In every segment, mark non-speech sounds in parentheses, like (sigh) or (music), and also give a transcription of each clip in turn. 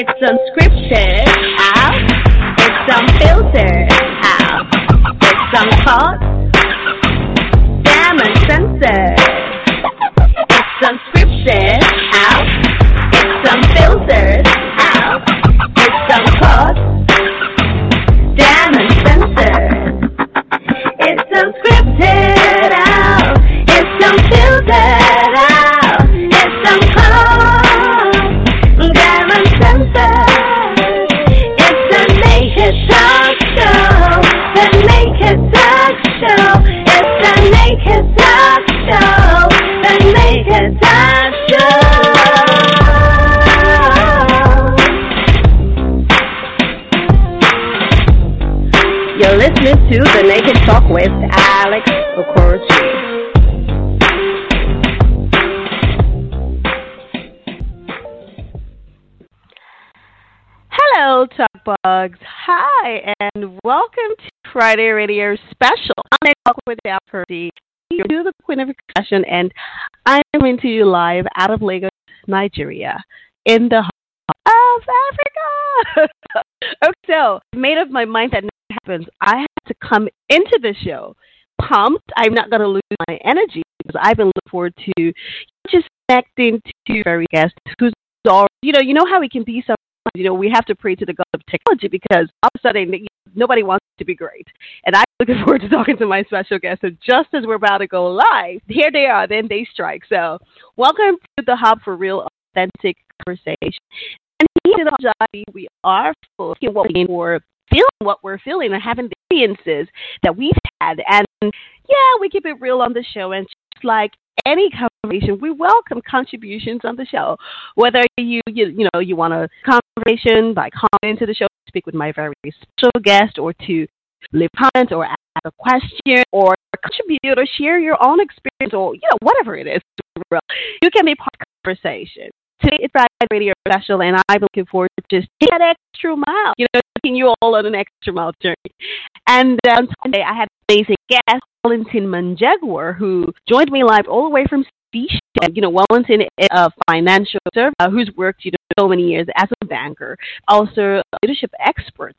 It's unscripted out. It's unfiltered out. It's some uncut. Damn uncensored. It's to The Naked Talk with Alex Okoroji. Hello, Talk Bugs. Hi, and welcome to Friday Radio Special. I'm talk with Al Purdy. You're the Queen of Expression, and I'm coming to you live out of Lagos, Nigeria, in the heart of Africa. (laughs) okay, so made up my mind that nothing happens. I to come into the show pumped. I'm not going to lose my energy because I've been looking forward to just connecting to very guest who's all you know. You know how we can be so you know, we have to pray to the God of technology because all of a sudden nobody wants to be great. And I'm looking (laughs) forward to talking to my special guest. So just as we're about to go live, here they are, then they strike. So welcome to the Hub for Real Authentic Conversation. And here we are looking what we for feeling what we're feeling and having the experiences that we've had. And yeah, we keep it real on the show. And just like any conversation, we welcome contributions on the show. Whether you you, you know you want a conversation by calling into the show, speak with my very special guest, or to leave comments or ask a question or contribute or share your own experience or you know whatever it is, you can be part of the conversation. Today is Friday Radio Special, and I'm looking forward to just taking that extra mile, you know, taking you all on an extra mile journey. And on Sunday, I have an amazing guest, Wellington Manjagwar, who joined me live all the way from Station. You know, Wellington is a financial servant uh, who's worked, you know, so many years as a banker, also a leadership expert,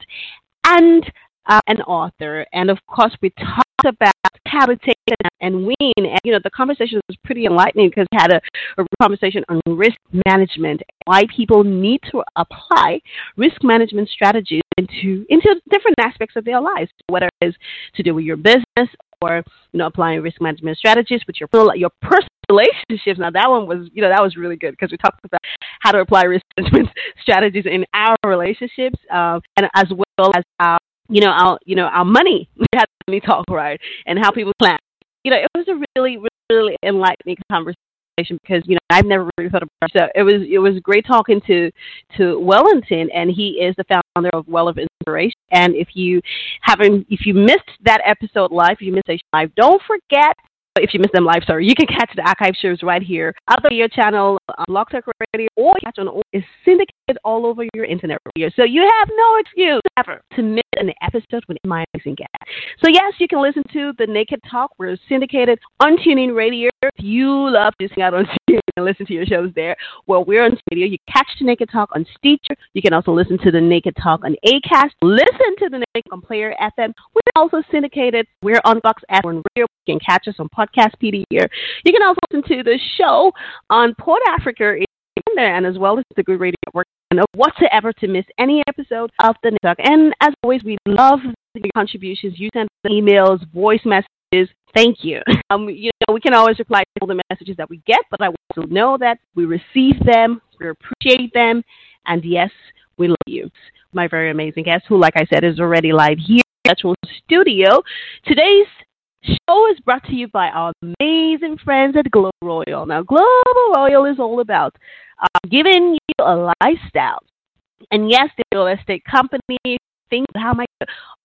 and uh, an author. And of course, we talked about how to take it and win. And, you know, the conversation was pretty enlightening because we had a, a conversation on risk management, why people need to apply risk management strategies into, into different aspects of their lives, whether it is to do with your business or, you know, applying risk management strategies with your, your personal relationships. Now that one was, you know, that was really good because we talked about how to apply risk management (laughs) strategies in our relationships, um, and as well as our you know, our you know, our money. (laughs) We had money talk, right? And how people plan. You know, it was a really, really enlightening conversation because, you know, I've never really thought about it. So it was it was great talking to to Wellington and he is the founder of Well of Inspiration. And if you haven't if you missed that episode live, if you missed a live, don't forget if you missed them live, sorry, you can catch the archive shows right here. Other your channel, uh, Blog Talk Radio, or catch on is syndicated all over your internet radio. So you have no excuse ever to miss an episode with my amazing guest. So yes, you can listen to the Naked Talk. We're syndicated on TuneIn Radio. If you love to sing out on (laughs) TuneIn and listen to your shows there, well, we're on radio. You catch the Naked Talk on Stitcher. You can also listen to the Naked Talk on Acast. Listen to the Naked on Player FM. We're also syndicated. We're on Fox F on radio. You can catch us on Podcast PD here. You can also listen to the show on Port Africa there and as well as the Good Radio Network whatsoever to miss any episode of the Talk. And as always, we love your contributions. You send emails, voice messages. Thank you. (laughs) Um, you know, we can always reply to all the messages that we get, but I also know that we receive them, we appreciate them, and yes, We love you. My very amazing guest, who, like I said, is already live here actual studio. Today's show is brought to you by our amazing friends at Global Royale. Now, Global Royale is all about uh, giving you a lifestyle. And yes, the real estate company thinks how am I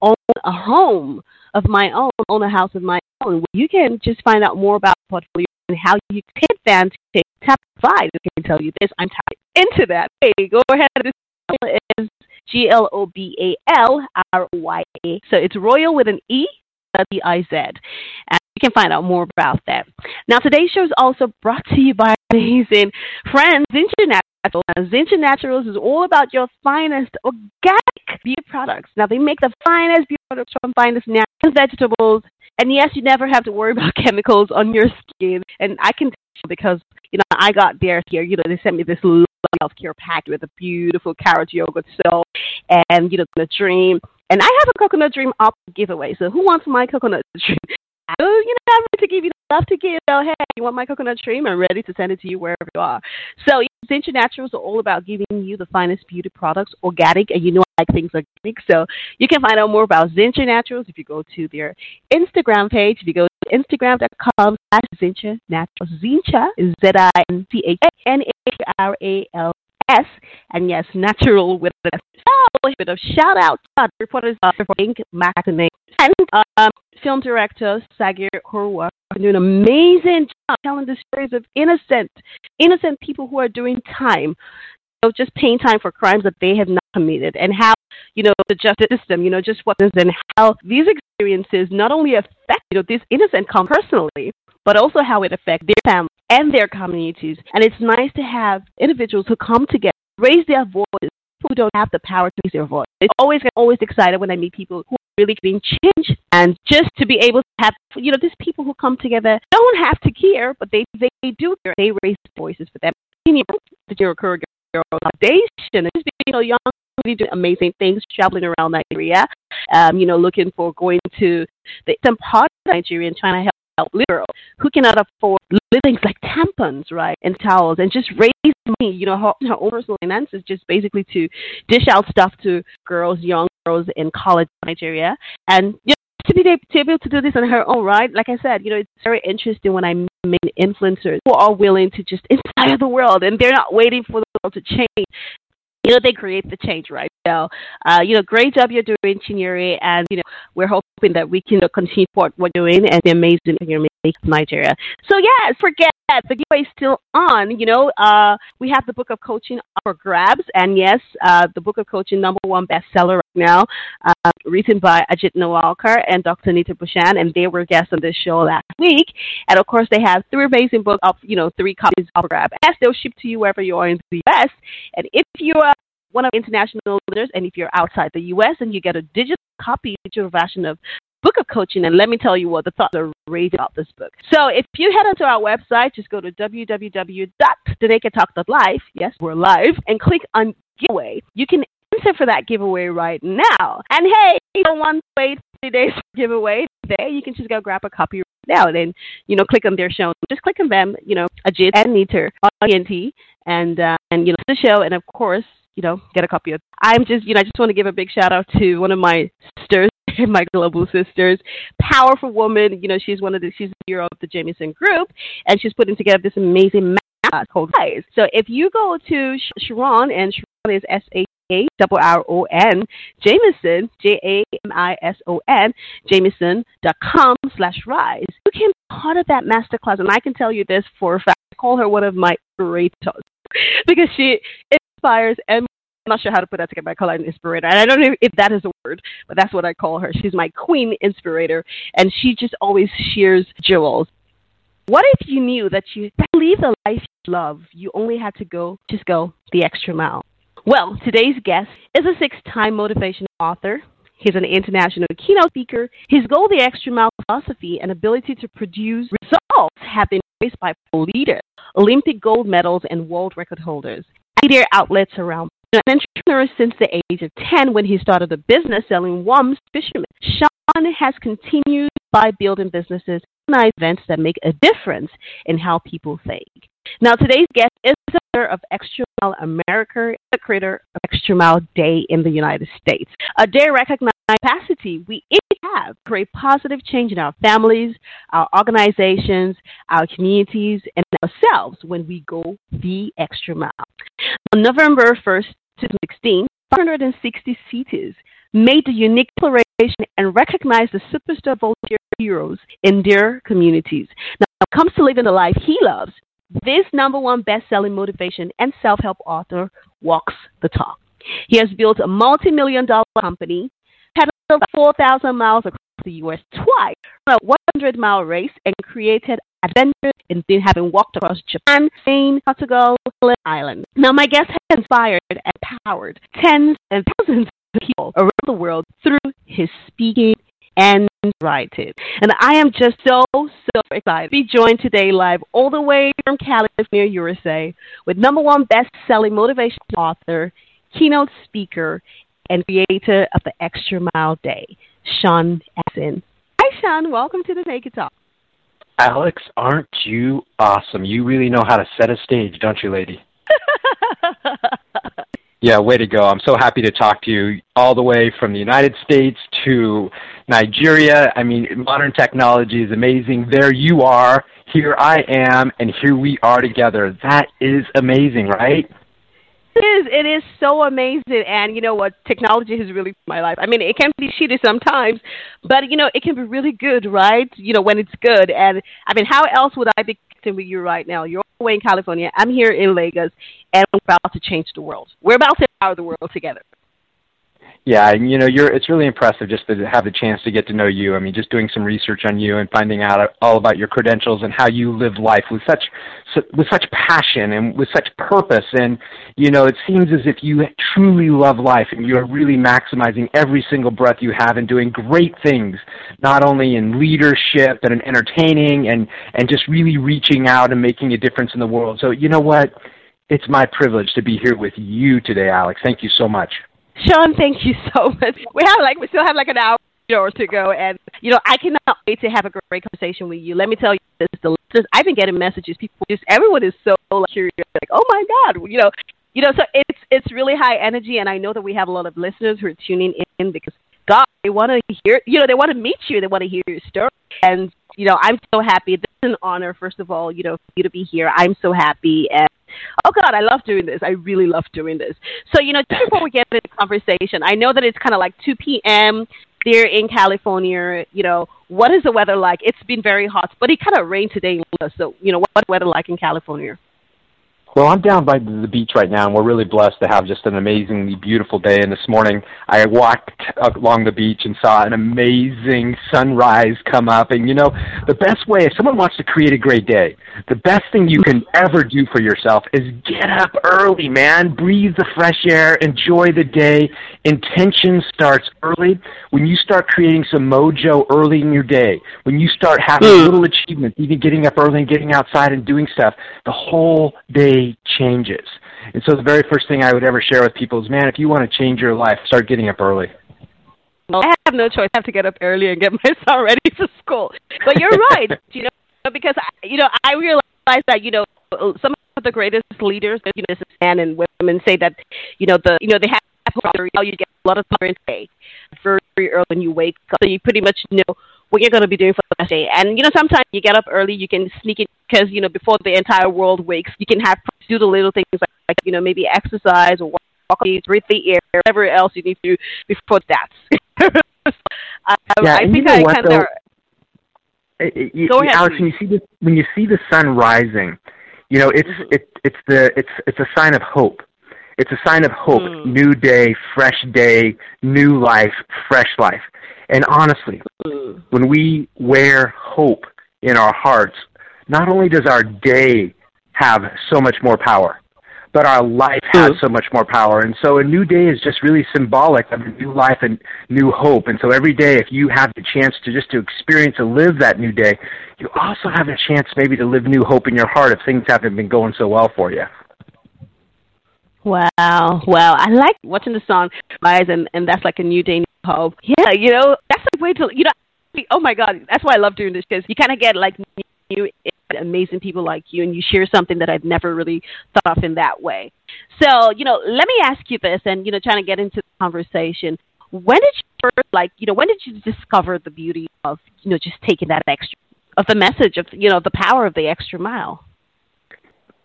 own a home of my own, own a house of my own. You can just find out more about portfolio and how you can take advantage. Tap five. I can tell you this. I'm tied into that. Hey, go ahead. This is G L O B A L R Y A. So it's Royal with an E, W I Z. And you can find out more about that. Now, today's show is also brought to you by amazing friends. Now, Zincha Naturals is all about your finest organic beauty products. Now, they make the finest beauty products from finest natural vegetables. And yes, you never have to worry about (laughs) chemicals on your skin. And I can tell because, you know, I got there here, you know, they sent me this lovely healthcare pack with a beautiful carrot yogurt soap and, you know, the dream. And I have a coconut dream up giveaway. So who wants my coconut (laughs) dream? Oh, you know, I'm ready to give you the love to give. So, hey, you want my coconut stream? I'm ready to send it to you wherever you are. So, Zincha Naturals are all about giving you the finest beauty products, organic, and you know I like things organic. So, you can find out more about Zincha Naturals if you go to their Instagram page. If you go to instagram.com slash Zincha Naturals. Zincha Z-I-N-C-H-N-A-R-A-L S, and yes, natural with a bit of shout out to reporters for Inc. Magazine and um, film director Sagir Korwa doing an amazing job telling the stories of innocent, innocent people who are doing time, you know, just paying time for crimes that they have not committed, and how you know the justice system, you know, just what is and how these experiences not only affect you know these innocent come personally, but also how it affects their family and their communities. And it's nice to have individuals who come together, raise their voices, who don't have the power to raise their voice. It's always always excited when I meet people who are really being changed and just to be able to have you know, these people who come together don't have to care, but they they, they do care. They raise voices for them. The Jiro Foundation is being so young really doing amazing things, traveling around Nigeria, um, you know, looking for going to the eastern part of Nigeria and trying to help little who cannot afford things like tampons, right, and towels, and just raise money. You know, her, her own personal finances just basically to dish out stuff to girls, young girls in college Nigeria, and you know, to be, to be able to do this on her own, right? Like I said, you know, it's very interesting when I meet influencers who are willing to just (laughs) inspire the world, and they're not waiting for the world to change you know, they create the change, right? So, uh, you know, great job you're doing, Chinyere, and, you know, we're hoping that we can continue what we're doing and the amazing you're making Nigeria. So, yes, forget. The giveaway is still on. You know, uh, we have the book of coaching for grabs, and yes, uh, the book of coaching number one bestseller right now, uh, written by Ajit Nawalkar and Dr. Neeta Bhushan, and they were guests on this show last week. And of course, they have three amazing books of, you know, three copies of grab. As they'll ship to you wherever you are in the U.S. And if you are one of international listeners, and if you're outside the U.S. and you get a digital copy, digital version of Book of Coaching, and let me tell you what the thoughts are raised about this book. So if you head onto our website, just go to www.thenakedtalk.live. Yes, we're live, and click on giveaway. You can enter for that giveaway right now. And hey, if you don't want to wait three days for giveaway there. You can just go grab a copy right now. Then you know, click on their show. Just click on them. You know, Ajit and Neeta on ENT, and uh, and you know the show, and of course you know, get a copy of. I'm just, you know, I just want to give a big shout out to one of my sisters, (laughs) my global sisters, powerful woman. You know, she's one of the, she's the hero of the Jamison Group, and she's putting together this amazing map called Rise. So if you go to Sharon, and Sharon is S A a double R O N Jamison J A M I S O N com slash rise. You can be part of that masterclass, and I can tell you this for a fact. I call her one of my great (laughs) because she inspires and I'm not sure how to put that together. I call her an inspirator. And I don't know if that is a word, but that's what I call her. She's my queen inspirator. And she just always shares jewels. What if you knew that you to live the life you love, you only had to go, just go the extra mile? Well, today's guest is a six time motivation author. He's an international keynote speaker. His goal, the extra mile philosophy and ability to produce results have been embraced by leaders, Olympic gold medals, and world record holders media outlets around. An entrepreneur since the age of 10 when he started a business selling worms fishermen. Shawn has continued by building businesses and events that make a difference in how people think. Now, today's guest is a of Extra Mile America and the creator of Extra Mile Day in the United States. A day recognizing capacity we have to create positive change in our families, our organizations, our communities, and ourselves when we go the extra mile. On November 1st, 2016, 560 cities made the unique declaration and recognized the superstar volunteer heroes in their communities. Now, when it comes to living the life he loves, this number one best-selling motivation and self-help author walks the talk. He has built a multi-million dollar company, pedaled 4,000 miles across the U.S. twice on a 100-mile race, and created adventures in having walked across Japan, Spain, Portugal, and Ireland. Now, my guest has inspired and empowered tens and thousands of people around the world through his speaking and writing. And I am just so, so excited to be joined today live all the way from California, USA, with number one best-selling motivation author, keynote speaker, and creator of the Extra Mile Day, Shawn Anderson. Hi, Shawn. Welcome to the Naked Talk. Alex, aren't you awesome? You really know how to set a stage, don't you, lady? (laughs) yeah, way to go. I'm so happy to talk to you all the way from the United States to Nigeria. I mean, modern technology is amazing. There you are. Here I am, and here we are together. That is amazing, right? It is. It is so amazing, and you know what? Technology has really my life. I mean, it can be shitty sometimes, but you know, it can be really good, right? You know, when it's good. And I mean, how else would I be connecting with you right now? You're away in California. I'm here in Lagos, and we're about to change the world. We're about to empower the world together. Yeah, and you know, you're it's really impressive just to have the chance to get to know you. I mean, just doing some research on you and finding out all about your credentials and how you live life with such with such passion and with such purpose. And you know, it seems as if you truly love life and you're really maximizing every single breath you have and doing great things, not only in leadership but in entertaining and and just really reaching out and making a difference in the world. So, you know what? It's my privilege to be here with you today, Alex. Thank you so much. Shawn, thank you so (laughs) much. We have like we still have like an hour or to go, and you know I cannot wait to have a great conversation with you. Let me tell you this: the listeners, I've been getting messages. People just everyone is so like, curious, like, oh my god, you know, you know. So it's it's really high energy, and I know that we have a lot of listeners who are tuning in because God, they want to hear, you know, they want to meet you, they want to hear your story, and you know, I'm so happy. This is an honor, first of all, you know, for you to be here. I'm so happy, and oh God, I love doing this. I really love doing this. So, you know, just before we get into the conversation, I know that it's kind of like 2 p.m. there in California. You know, what is the weather like? It's been very hot, but it kind of rained today. So, you know, what's the weather like in California? Well, I'm down by the beach right now, and we're really blessed to have just an amazingly beautiful day. And this morning, I walked along the beach and saw an amazing sunrise come up. And you know, the best way, if someone wants to create a great day, the best thing you can ever do for yourself is get up early, man. Breathe the fresh air, enjoy the day. Intention starts early. When you start creating some mojo early in your day, when you start having mm. little achievements, even getting up early and getting outside and doing stuff, the whole day changes. And so the very first thing I would ever share with people is, man, if you want to change your life, start getting up early. Well, I have no choice. I have to get up early and get (laughs) my son ready for school. But you're right, (laughs) you know, because I, you know I realize that you know some of the greatest leaders, you know, men and women say that you know the you know they have you get a lot of time in day very, very early when you wake up, so you pretty much know what you're going to be doing for the next day. And you know, sometimes you get up early, you can sneak in because you know before the entire world wakes, you can have do the little things like, like you know maybe exercise or walk, walk breathe the air, whatever else you need to do before that. uh, (laughs) yeah, I think you know I kind of. Go ahead, Alex, when you see the when you see the sun rising, you know it's mm-hmm. it, it's the it's it's a sign of hope. It's a sign of hope. Mm. New day, fresh day, new life, fresh life. And honestly, mm. when we wear hope in our hearts, not only does our day have so much more power, but our life has so much more power. And so a new day is just really symbolic of a new life and new hope. And so every day, if you have the chance to just to experience and live that new day, you also have a chance maybe to live new hope in your heart if things haven't been going so well for you. Wow, wow! I like watching the song rise, and and that's like a new day, new hope. Yeah, you know, that's a way to you know. Oh my God, that's why I love doing this because you kind of get like new amazing people like you, and you share something that I've never really thought of in that way. So, you know, let me ask you this, and you know, trying to get into the conversation. When did you first, like, you know, when did you discover the beauty of, you know, just taking that extra, of the message of, you know, the power of the extra mile?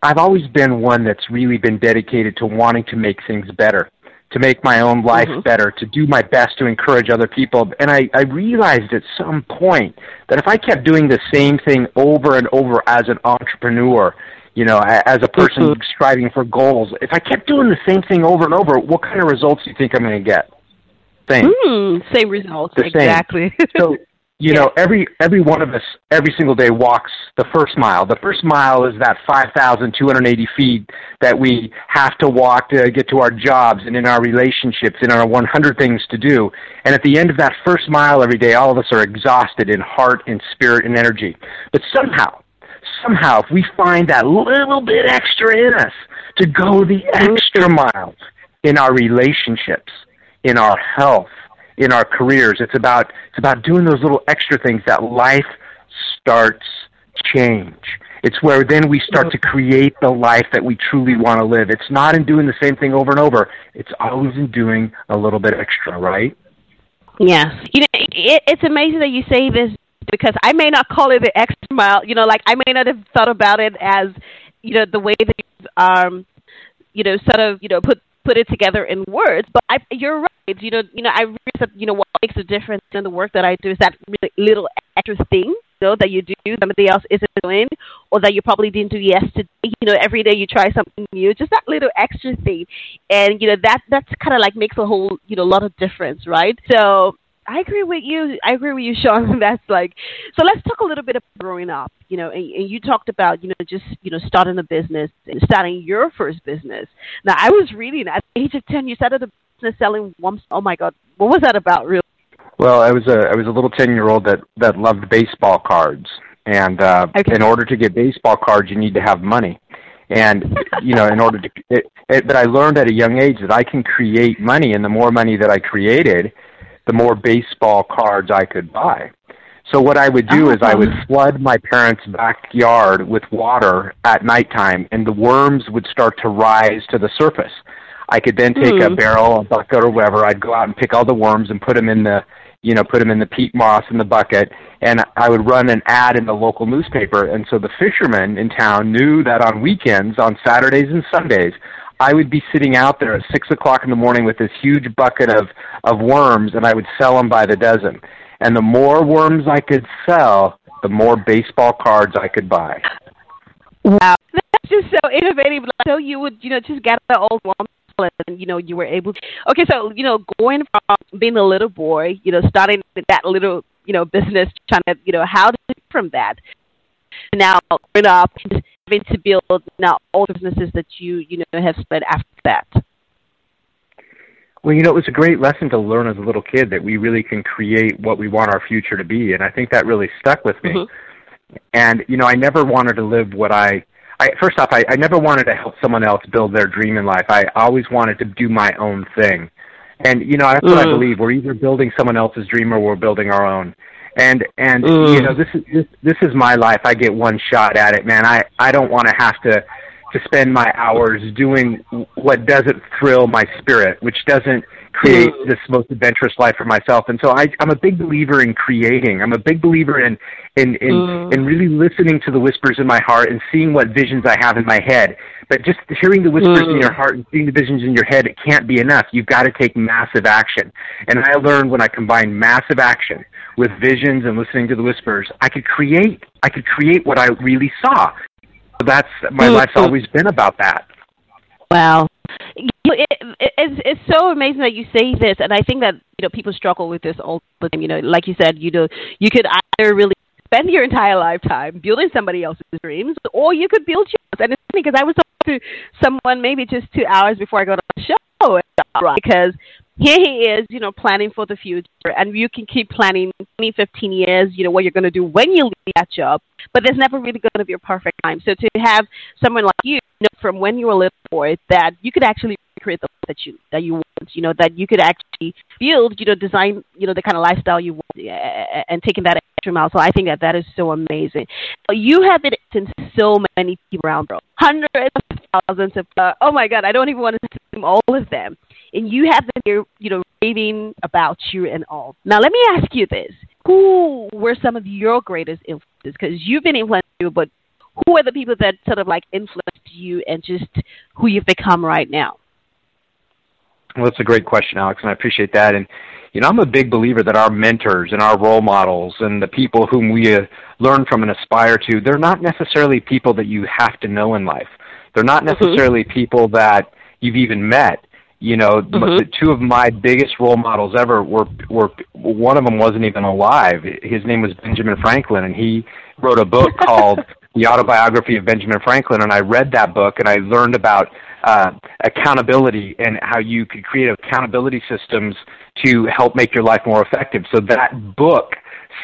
I've always been one that's really been dedicated to wanting to make things better to make my own life mm-hmm. better, to do my best to encourage other people. And I, I realized at some point that if I kept doing the same thing over and over as an entrepreneur, you know, as a person mm-hmm. striving for goals, if I kept doing the same thing over and over, what kind of results do you think I'm going to get? Same. Mm, same results. The exactly. so (laughs) you know every every one of us every single day walks the first mile. The first mile is that 5280 feet that we have to walk to get to our jobs and in our relationships in our 100 things to do. And at the end of that first mile every day all of us are exhausted in heart and spirit and energy. But somehow somehow if we find that little bit extra in us to go the extra mile in our relationships in our health in our careers. It's about it's about doing those little extra things that life starts change. It's where then we start to create the life that we truly want to live. It's not in doing the same thing over and over. It's always in doing a little bit extra, right? Yes. You know, it, it's amazing that you say this because I may not call it the extra mile. You know, like I may not have thought about it as, you know, the way that um, you know, sort of, you know, put put it together in words. But I, you're right. You know, you know, I realize that you know what makes a difference in the work that I do is that really little extra thing, you know, that you do somebody else isn't doing, or that you probably didn't do yesterday. You know, every day you try something new, just that little extra thing, and you know that that's kind of like makes a whole you know lot of difference, right? So I agree with you. I agree with you, Shawn. (laughs) That's like so. Let's talk a little bit about growing up. You know, and, and you talked about you know just you know starting a business and starting your first business. Now, I was reading at the age of ten. You started a business selling worms. Oh my God, what was that about, really? Well, I was a I was a little ten year old that that loved baseball cards, and uh, okay. in order to get baseball cards, you need to have money and you know in order to it, it, but i learned at a young age that i can create money and the more money that i created the more baseball cards I could buy. So what I would do is I would flood my parents' backyard with water at nighttime, and the worms would start to rise to the surface. I could then take mm. a hmm. barrel, a bucket, or whatever. I'd go out and pick all the worms and put them in the, you know, put them in the peat moss in the bucket, and I would run an ad in the local newspaper. And so the fishermen in town knew that on weekends, on Saturdays and Sundays, I would be sitting out there at six o'clock in the morning with this huge bucket of of worms, and I would sell them by the dozen. And the more worms I could sell, the more baseball cards I could buy. Wow, (laughs) that's just so innovative. So you would, you know, just get the old worms and you know you were able to okay so you know going from being a little boy you know starting that little you know business trying to you know how you from that now growing up having to build now all the businesses that you you know have spent after that? Well, you know, it was a great lesson to learn as a little kid that we really can create what we want our future to be, and I think that really stuck with me. Mm-hmm. And you know, I never wanted to live what I. I first off, I, I never wanted to help someone else build their dream in life. I always wanted to do my own thing. And you know, that's mm. what I mm. believe. We're either building someone else's dream or we're building our own and and you know this is this, this is my life. I get one shot at it man. I i don't want to have to to spend my hours doing what doesn't thrill my spirit which doesn't create this most adventurous life for myself. And so i i'm a big believer in creating. I'm a big believer in in in, in really listening to the whispers in my heart and seeing what visions i have in my head but just hearing the whispers mm. in your heart and seeing the visions in your head it can't be enough you've got to take massive action and i learned when i combine massive action with visions and listening to the whispers, I could create. I could create what I really saw. So that's my mm-hmm. life's always been about that. Wow. It, it, it's it's so amazing that you say this, and I think that you know people struggle with this all the time. You know, like you said, you know, you could either really spend your entire lifetime building somebody else's dreams, or you could build yours. And it's funny because I was talking to someone maybe just two hours before I got on the show, uh, because here he is, you know, planning for the future, and you can keep planning 20, 15 years, you know, what you're going to do when you leave that job, but there's never really going to be a perfect time. So to have someone like you, you know, from when you were little boy, that you could actually create the life that you that you want, you know, that you could actually build, you know, design, you know, the kind of lifestyle you want, and taking that extra mile. So I think that that is so amazing. You have been in so many people around the world, hundreds of thousands of. Uh, oh my God, I don't even want to name all of them. And you have them here, you know, raving about you and all. Now let me ask you this: Who were some of your greatest influences? Because you've been influenced, but who are the people that sort of like influenced you and just who you've become right now? Well, that's a great question, Alex, and I appreciate that. And you know, I'm a big believer that our mentors and our role models and the people whom we uh, learn from and aspire to, they're not necessarily people that you have to know in life. They're not mm-hmm. necessarily mm-hmm. people that you've even met. You know, mm-hmm. the two of my biggest role models ever were were one of them wasn't even alive. His name was Benjamin Franklin, and he wrote a book (laughs) called The Autobiography of Benjamin Franklin. And I read that book, and I learned about uh, accountability and how you could create accountability systems to help make your life more effective. So that book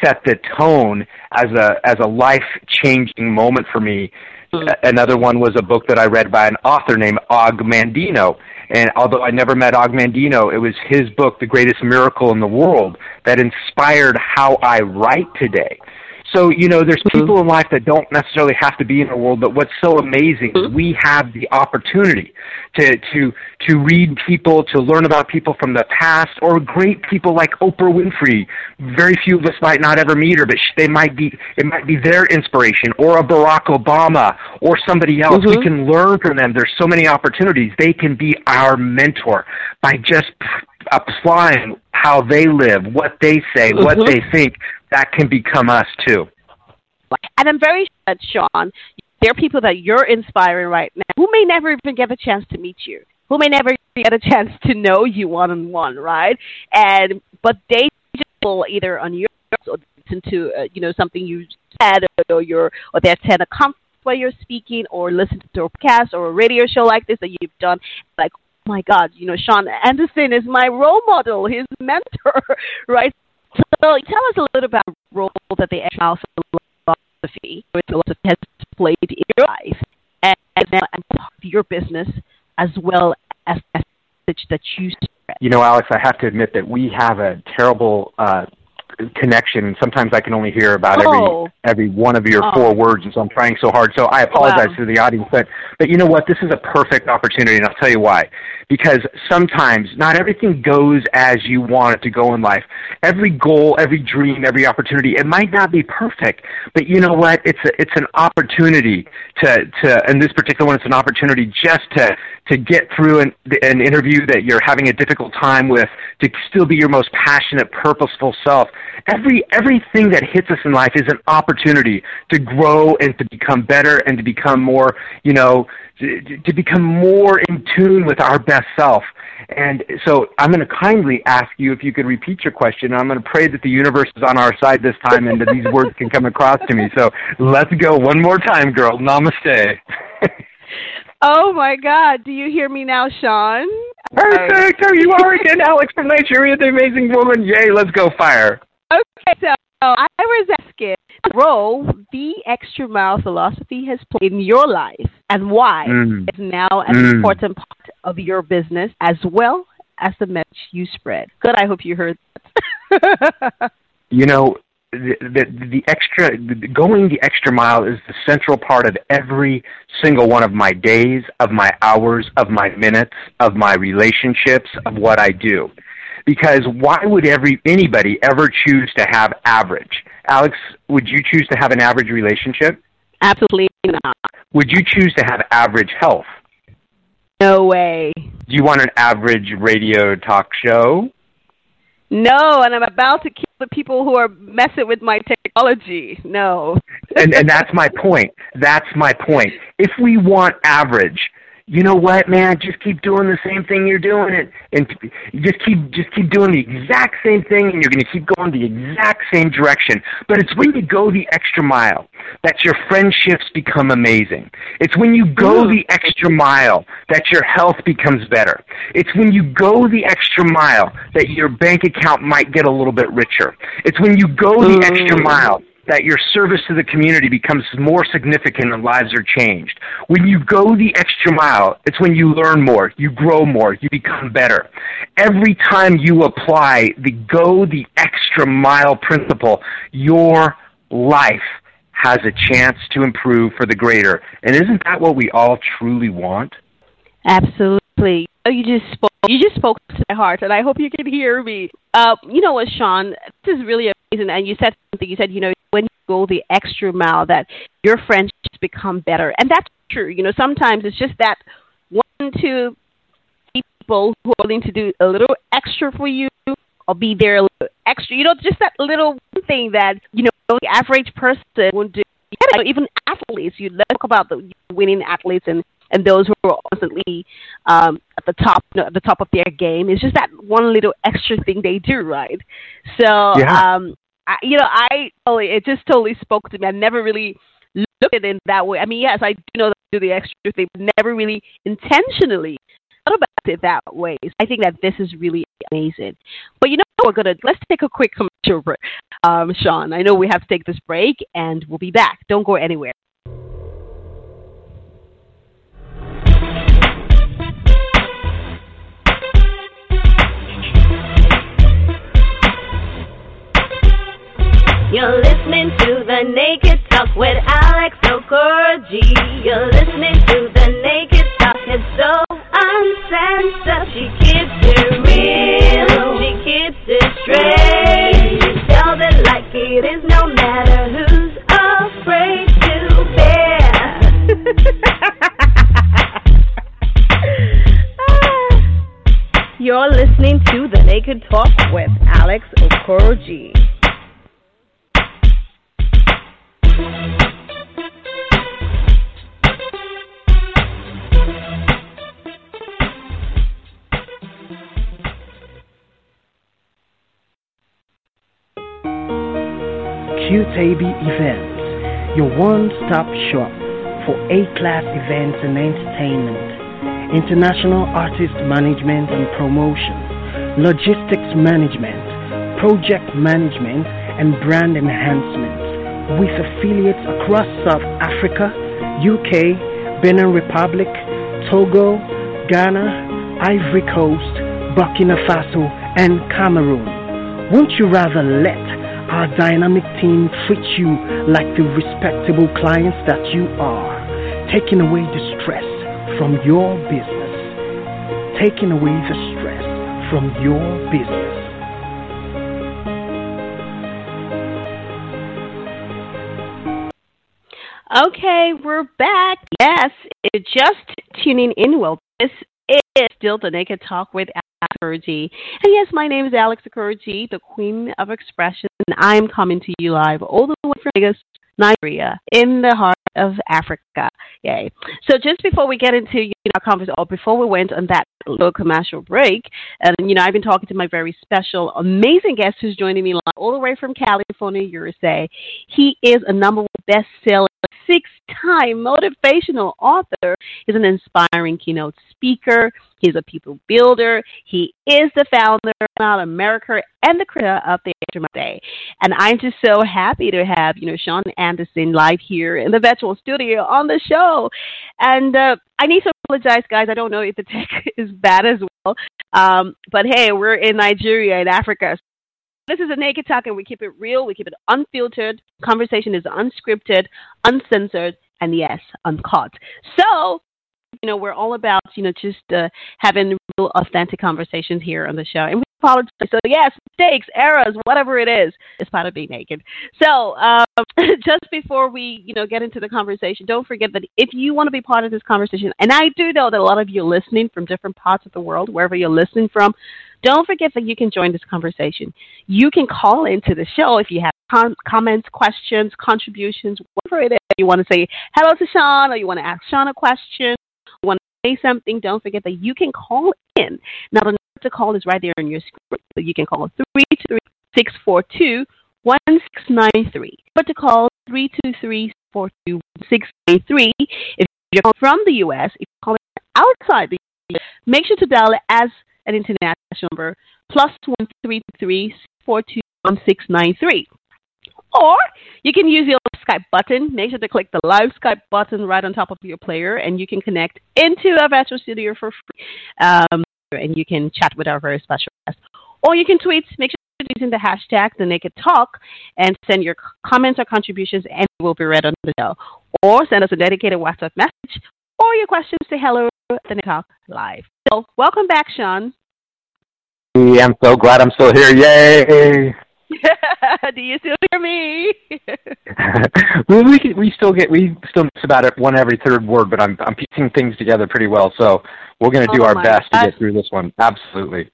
set the tone as a as a life changing moment for me. Mm-hmm. Another one was a book that I read by an author named Og Mandino. And although I never met Og Mandino, it was his book, The Greatest Miracle in the World, that inspired how I write today. So, you know, there's mm-hmm. people in life that don't necessarily have to be in the world, but what's so amazing is mm-hmm. we have the opportunity to, to, to read people, to learn about people from the past, or great people like Oprah Winfrey. Very few of us might not ever meet her, but they might be, it might be their inspiration, or a Barack Obama, or somebody else. Mm-hmm. We can learn from them. There's so many opportunities. They can be our mentor by just applying how they live, what they say, mm-hmm. what they think, that can become us too. And I'm very sure Shawn, there are people that you're inspiring right now who may never even get a chance to meet you, who may never get a chance to know you one on one, right? And but they will either on your or listen to uh, you know something you said or your or they attend a conference where you're speaking or listen to a podcast or a radio show like this that you've done like my god you know shawn anderson is my role model his mentor (laughs) right so tell us a little about the role that the Extra philosophy has played in your life and, and, and your business as well as the message that you spread. You know, Alex, I have to admit that we have a terrible uh, connection. Sometimes I can only hear about oh. every every one of your oh. four words, and so I'm trying so hard. So I apologize wow. to the audience, but but you know what? This is a perfect opportunity, and I'll tell you why. Because sometimes not everything goes as you want it to go in life. Every goal, every dream, every opportunity, it might not be perfect, but you know what? It's a, it's an opportunity to to. In this particular one, it's an opportunity just to to get through an, an interview that you're having a difficult time with, to still be your most passionate, purposeful self. Every everything that hits us in life is an opportunity to grow and to become better and to become more, you know, to, to become more in tune with our best self. And so I'm going to kindly ask you if you could repeat your question. I'm going to pray that the universe is on our side this time and that these words can come across to me. So let's go one more time, girl. Namaste. (laughs) Oh my God! Do you hear me now, Shawn? Perfect. Are you are again, Alex from Nigeria, the amazing woman. Yay! Let's go fire. Okay, so I was asking role the extra mile philosophy has played in your life and why mm. it's now an mm. important part of your business as well as the message you spread. Good. I hope you heard that. you know, the, the, the extra going the extra mile is the central part of every single one of my days, of my hours, of my minutes, of my relationships, of what I do. Because why would every anybody ever choose to have average? Alex, would you choose to have an average relationship? Absolutely not. Would you choose to have average health? No way. Do you want an average radio talk show? No, and I'm about to kill the people who are messing with my technology. No. and and that's my point. That's my point. If we want average, you know what, man? Just keep doing the same thing you're doing, it and just keep just keep doing the exact same thing, and you're going to keep going the exact same direction. But it's when you go the extra mile that your friendships become amazing. It's when you go mm. the extra mile that your health becomes better. It's when you go the extra mile that your bank account might get a little bit richer. It's when you go the mm. extra mile that your service to the community becomes more significant and lives are changed. When you go the extra mile, it's when you learn more, you grow more, you become better. Every time you apply the go the extra mile principle, your life has a chance to improve for the greater. And isn't that what we all truly want? Absolutely. Oh, you just spoke. You just spoke to my heart, and I hope you can hear me. Uh, you know what, Shawn? This is really amazing. And you said something. You said, you know, when you go the extra mile, that your friendships become better, and that's true. You know, sometimes it's just that one, two people who are willing to do a little extra for you, or be there a little extra. You know, just that little thing that you know the average person won't do. You know, even athletes. You talk about the winning athletes and and those who are constantly um, at the top you know, at the top of their game. It's just that one little extra thing they do, right? So, yeah. um, I, you know, I totally it just totally spoke to me. I never really looked at it in that way. I mean, yes, I do know that I do the extra thing, but never really intentionally thought about it that way. So I think that this is really amazing. But you know, we're gonna let's take a quick commercial break, um, Shawn. I know we have to take this break, and we'll be back. Don't go anywhere. You're listening to the Naked Talk with Alex Okoroji. You're listening to the Naked Talk. It's so uncensored. She keeps it real. She keeps it straight. She tells it like it is, no matter who's afraid to bear. (laughs) You're listening to the Naked Talk with Alex Okoroji. QTAB Events, your one-stop shop for A-class events and entertainment, international artist management and promotion, logistics management, project management, and brand enhancement with affiliates across South Africa, UK, Benin Republic, Togo, Ghana, Ivory Coast, Burkina Faso, and Cameroon. Won't you rather let our dynamic team treats you like the respectable clients that you are, taking away the stress from your business. Taking away the stress from your business. Okay, we're back. Yes, just tuning in. Well, this is still the Naked Talk with Okoroji. And yes, my name is Alex Okoroji, the Queen of Expression, and I'm coming to you live all the way from Lagos, Nigeria, in the heart of Africa. Yay. So just before we get into you know, our conversation, or before we went on that little commercial break, and you know, I've been talking to my very special, amazing guest who's joining me live all the way from California, USA. He is a number one best-selling six-time motivational author. He's an inspiring keynote speaker. He's a people builder. He is the founder of America and the creator of the Day. And I'm just so happy to have, you know, Shawn Anderson live here in the virtual studio on the show. And uh, I need to apologize, guys. I don't know if the tech (laughs) is bad as well. Um, but hey, we're in Nigeria, in Africa. This is a naked talk, and we keep it real. We keep it unfiltered. Conversation is unscripted, uncensored, and yes, uncut. So you know, we're all about, you know, just uh, having real authentic conversations here on the show. And we apologize. So, yes, mistakes, errors, whatever it is, it's part of being naked. So, um, (laughs) just before we, you know, get into the conversation, don't forget that if you want to be part of this conversation, and I do know that a lot of you are listening from different parts of the world, wherever you're listening from, don't forget that you can join this conversation. You can call into the show if you have com- comments, questions, contributions, whatever it is. You want to say hello to Shawn or you want to ask Shawn a question say something, don't forget that you can call in. Now, the number to call is right there on your screen. So you can call 323 But to call 323 If you're from the U.S., if you're calling outside the U.S., make sure to dial it as an international number, plus 133 421 693. Or you can use your Skype button. Make sure to click the live Skype button right on top of your player, and you can connect into our virtual studio for free. Um, and you can chat with our very special guest. Or you can tweet. Make sure you're using the hashtag the Naked Talk and send your comments or contributions, and it will be read on the show. Or send us a dedicated WhatsApp message or your questions to hello at the Naked Talk live. So welcome back, Shawn. I'm so glad I'm still here. Yay! (laughs) Do you still hear me? (laughs) we, we we still get we still miss about it one every third word, but I'm I'm piecing things together pretty well. So we're going to do oh our best gosh. to get through this one. Absolutely.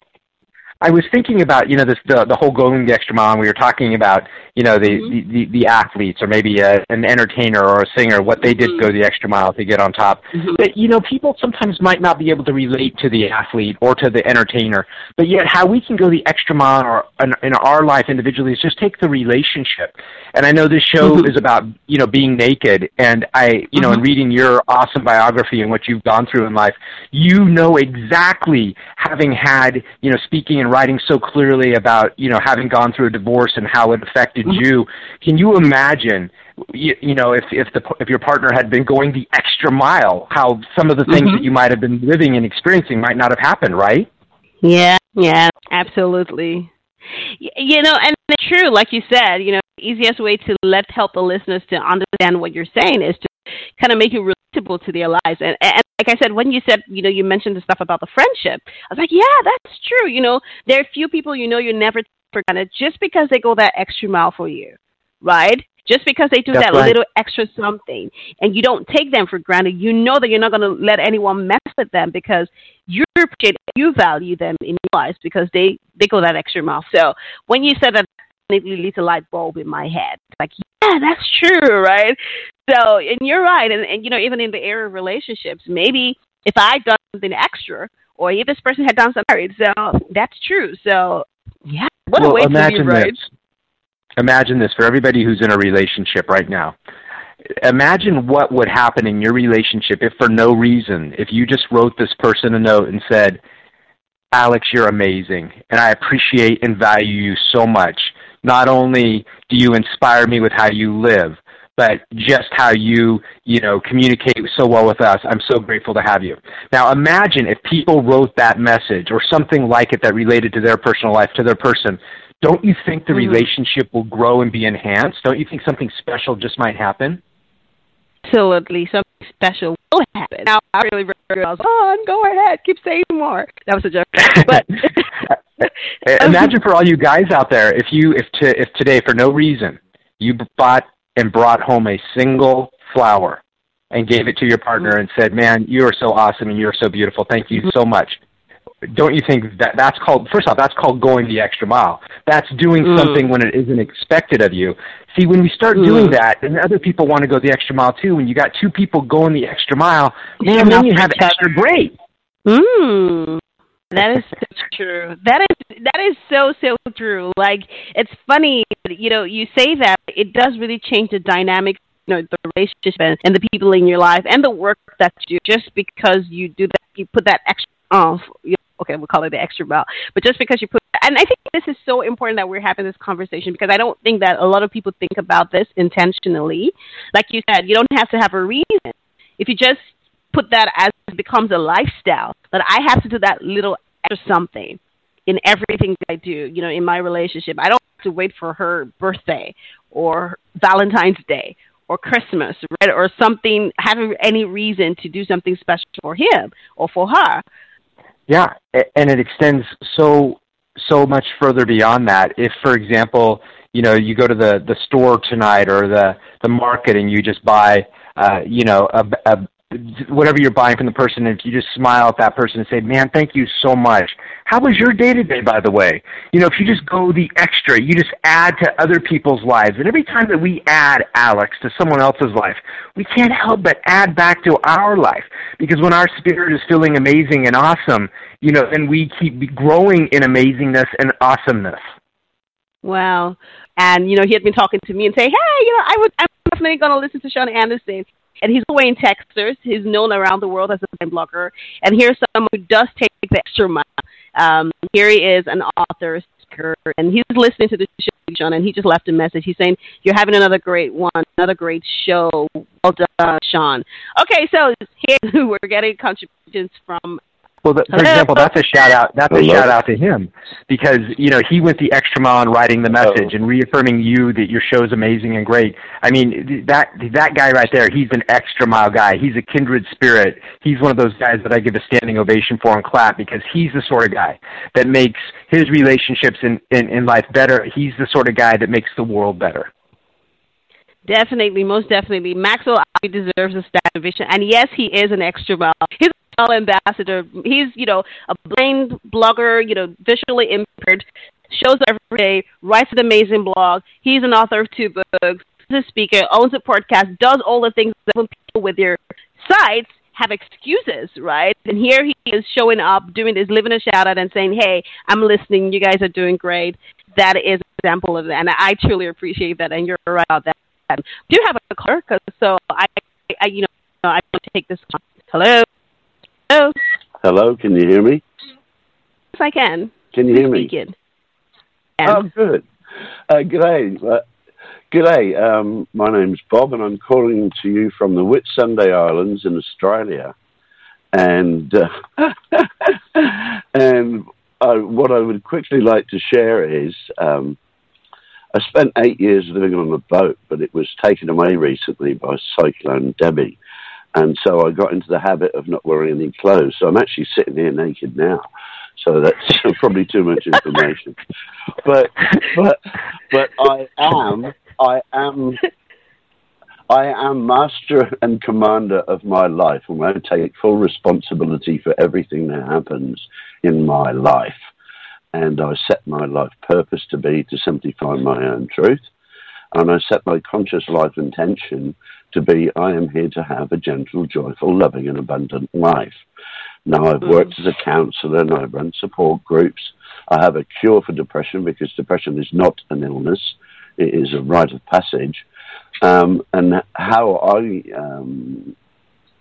I was thinking about you know this the the whole going the extra mile. And we were talking about you know the Mm-hmm. the, the, the athletes or maybe a, an entertainer or a singer what they did Mm-hmm. go the extra mile to get on top. But you know people sometimes might not be able to relate to the athlete or to the entertainer. But yet how we can go the extra mile or in, in our life individually is just take the relationship. And I know this show Mm-hmm. is about you know being naked. And I you know in reading your awesome biography and what you've gone through in life, you know exactly having had you know speaking and writing so clearly about you know having gone through a divorce and how it affected mm-hmm. you. Can you imagine? You, you know, if if the if your partner had been going the extra mile, how some of the things that mm-hmm. you might have been living and experiencing might not have happened, right? Yeah, yeah, absolutely. You know, and it's true, like you said, you know, the easiest way to let help the listeners to understand what you're saying is to kind of make it relatable to their lives. And, and like I said, when you said, you know, you mentioned the stuff about the friendship, I was like, yeah, that's true. You know, there are few people you know you never take for granted just because they go that extra mile for you, right? Just because they do That's that right. little extra something and you don't take them for granted, you know that you're not going to let anyone mess with them because you appreciate, you value them in your lives because they, they go that extra mile. So when you said that, it lit a light bulb in my head. Like, yeah, that's true, right? So, and you're right. And, and you know, even in the area of relationships, maybe if I'd done something extra or if this person had done something married, so that's true. So, yeah, what a well, way to be, right? this. Imagine this for everybody who's in a relationship right now. Imagine what would happen in your relationship if, for no reason, if you just wrote this person a note and said, Alex, you're amazing, and I appreciate and value you so much. Not only do you inspire me with how you live, but just how you, you know, communicate so well with us. I'm so grateful to have you. Now imagine if people wrote that message or something like it that related to their personal life, to their person. Don't you think the Mhm. relationship will grow and be enhanced? Don't you think something special just might happen? Absolutely, something special will happen. Now, I really, really I was, on, go ahead, keep saying more. That was a joke, (laughs) but (laughs) Imagine for all you guys out there, if you, if to, if today for no reason you bought and brought home a single flower and gave it to your partner and said, "Man, you are so awesome and you are so beautiful. Thank you so much." Don't you think that that's called first off that's called going the extra mile. That's doing Mm. something when it isn't expected of you. See, when we start Mm. doing that, and other people want to go the extra mile too. When you got two people going the extra mile, man, then you have extra great. Mm. That is so (laughs) true. That is that is so so true. Like it's funny, you know, you say that it does really change the dynamic, you know, the relationship and, and the people in your life and the work that you do. Just because you do that, you put that extra. Oh, you know, okay, we'll call it the extra mile. But just because you put, and I think this is so important that we're having this conversation because I don't think that a lot of people think about this intentionally. Like you said, you don't have to have a reason. If you just put that as it becomes a lifestyle that I have to do that little extra something in everything that I do, you know, in my relationship. I don't have to wait for her birthday or Valentine's Day or Christmas, right? Or something, having any reason to do something special for him or for her. Yeah, and it extends so so much further beyond that. If, for example, you know, you go to the the store tonight or the the market and you just buy, uh, you know, a, a whatever you're buying from the person, and if you just smile at that person and say, "Man, thank you so much." How was your day today, by the way? You know, if you just go the extra, you just add to other people's lives. And every time that we add Alex to someone else's life, we can't help but add back to our life. Because when our spirit is feeling amazing and awesome, you know, then we keep growing in amazingness and awesomeness. Wow. And, you know, he had been talking to me and say, hey, you know, I would, I'm definitely going to listen to Shawn Anderson. And he's away in Texas. He's known around the world as a blind blogger. And here's someone who does take the extra mile. Um, here he is, an author, speaker, and he's listening to the show, Shawn, and he just left a message. He's saying, You're having another great one, another great show. Well done, Shawn. Okay, so here we're getting contributions from well, the, for example, that's a shout out. That's a shout out to him because you know he went the extra mile in writing the oh. message and reaffirming you that your show's amazing and great. I mean that that guy right there, he's an extra mile guy. He's a kindred spirit. He's one of those guys that I give a standing ovation for and clap because he's the sort of guy that makes his relationships in in, in life better. He's the sort of guy that makes the world better. Definitely, most definitely. Maxwell deserves a standing ovation, and yes, he is an extra mile. He's ambassador. He's, you know, a blind blogger, you know, visually impaired, shows up every day, writes an amazing blog. He's an author of two books, he's a speaker, owns a podcast, does all the things that when people with their sites have excuses, right? And here he is showing up, doing this, living a shout out and saying, Hey, I'm listening, you guys are doing great. That is an example of that. And I truly appreciate that and you're right about that. I Do have a clerk? So I, I you know, I to take this. Hello. Hello. Hello, can you hear me? Yes, I can. Can you hear me? Speaking. Oh, good. Uh, g'day. Uh, g'day. Um, my name's Bob, and I'm calling to you from the Whitsunday Islands in Australia. And uh, (laughs) and uh, what I would quickly like to share is um, I spent eight years living on a boat, but it was taken away recently by Cyclone Debbie. And so I got into the habit of not wearing any clothes. So I'm actually sitting here naked now. So that's (laughs) probably too much information. But but but I am I am I am master and commander of my life, and I take full responsibility for everything that happens in my life. And I set my life purpose to be to simply find my own truth. And I set my conscious life intention to be, I am here to have a gentle, joyful, loving, and abundant life. Now, I've worked as a counselor and I run support groups. I have a cure for depression because depression is not an illness, it is a rite of passage. Um, and how I um,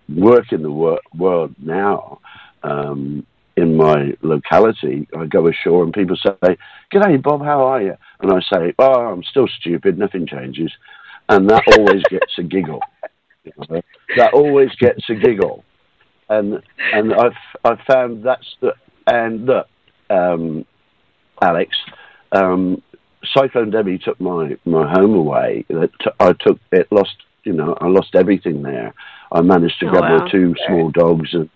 work in the wor- world now, um, in my locality, I go ashore and people say, G'day, Bob, how are you? And I say, Oh, I'm still stupid, nothing changes and that always gets a giggle. You (laughs) know? That always gets a giggle, and and I've I've found that's the and look, um, Alex, um, Cyclone Debbie took my my home away. I took it lost. You know, I lost everything there. I managed to oh, grab wow. my two small dogs and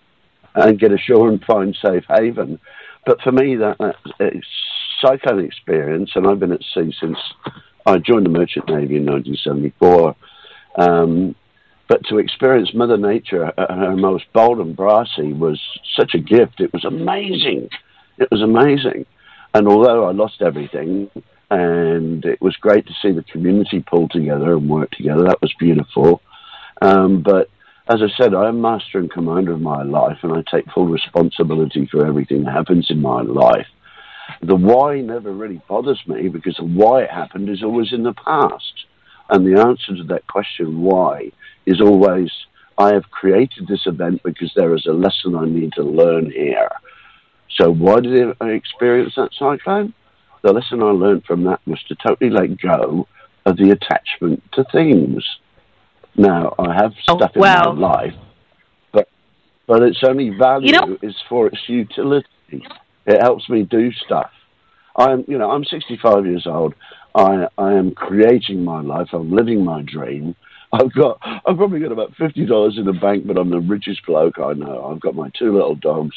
and get ashore and find safe haven. But for me, that, that cyclone experience, and I've been at sea since I joined the Merchant Navy in 1974. Um, but to experience Mother Nature at her most bold and brassy was such a gift. It was amazing. It was amazing. And although I lost everything, and it was great to see the community pull together and work together, that was beautiful. Um, but as I said, I am master and commander of my life, and I take full responsibility for everything that happens in my life. The why never really bothers me because the why it happened is always in the past. And the answer to that question, why, is always, I have created this event because there is a lesson I need to learn here. So why did I experience that cyclone? The lesson I learned from that was to totally let go of the attachment to things. Now, I have oh, stuff in my life, but but its only value you know, is for its utility. It helps me do stuff. I'm, you know, I'm 65 years old. I, I am creating my life. I'm living my dream. I've got, I've probably got about fifty dollars in the bank, but I'm the richest bloke I know. I've got my two little dogs,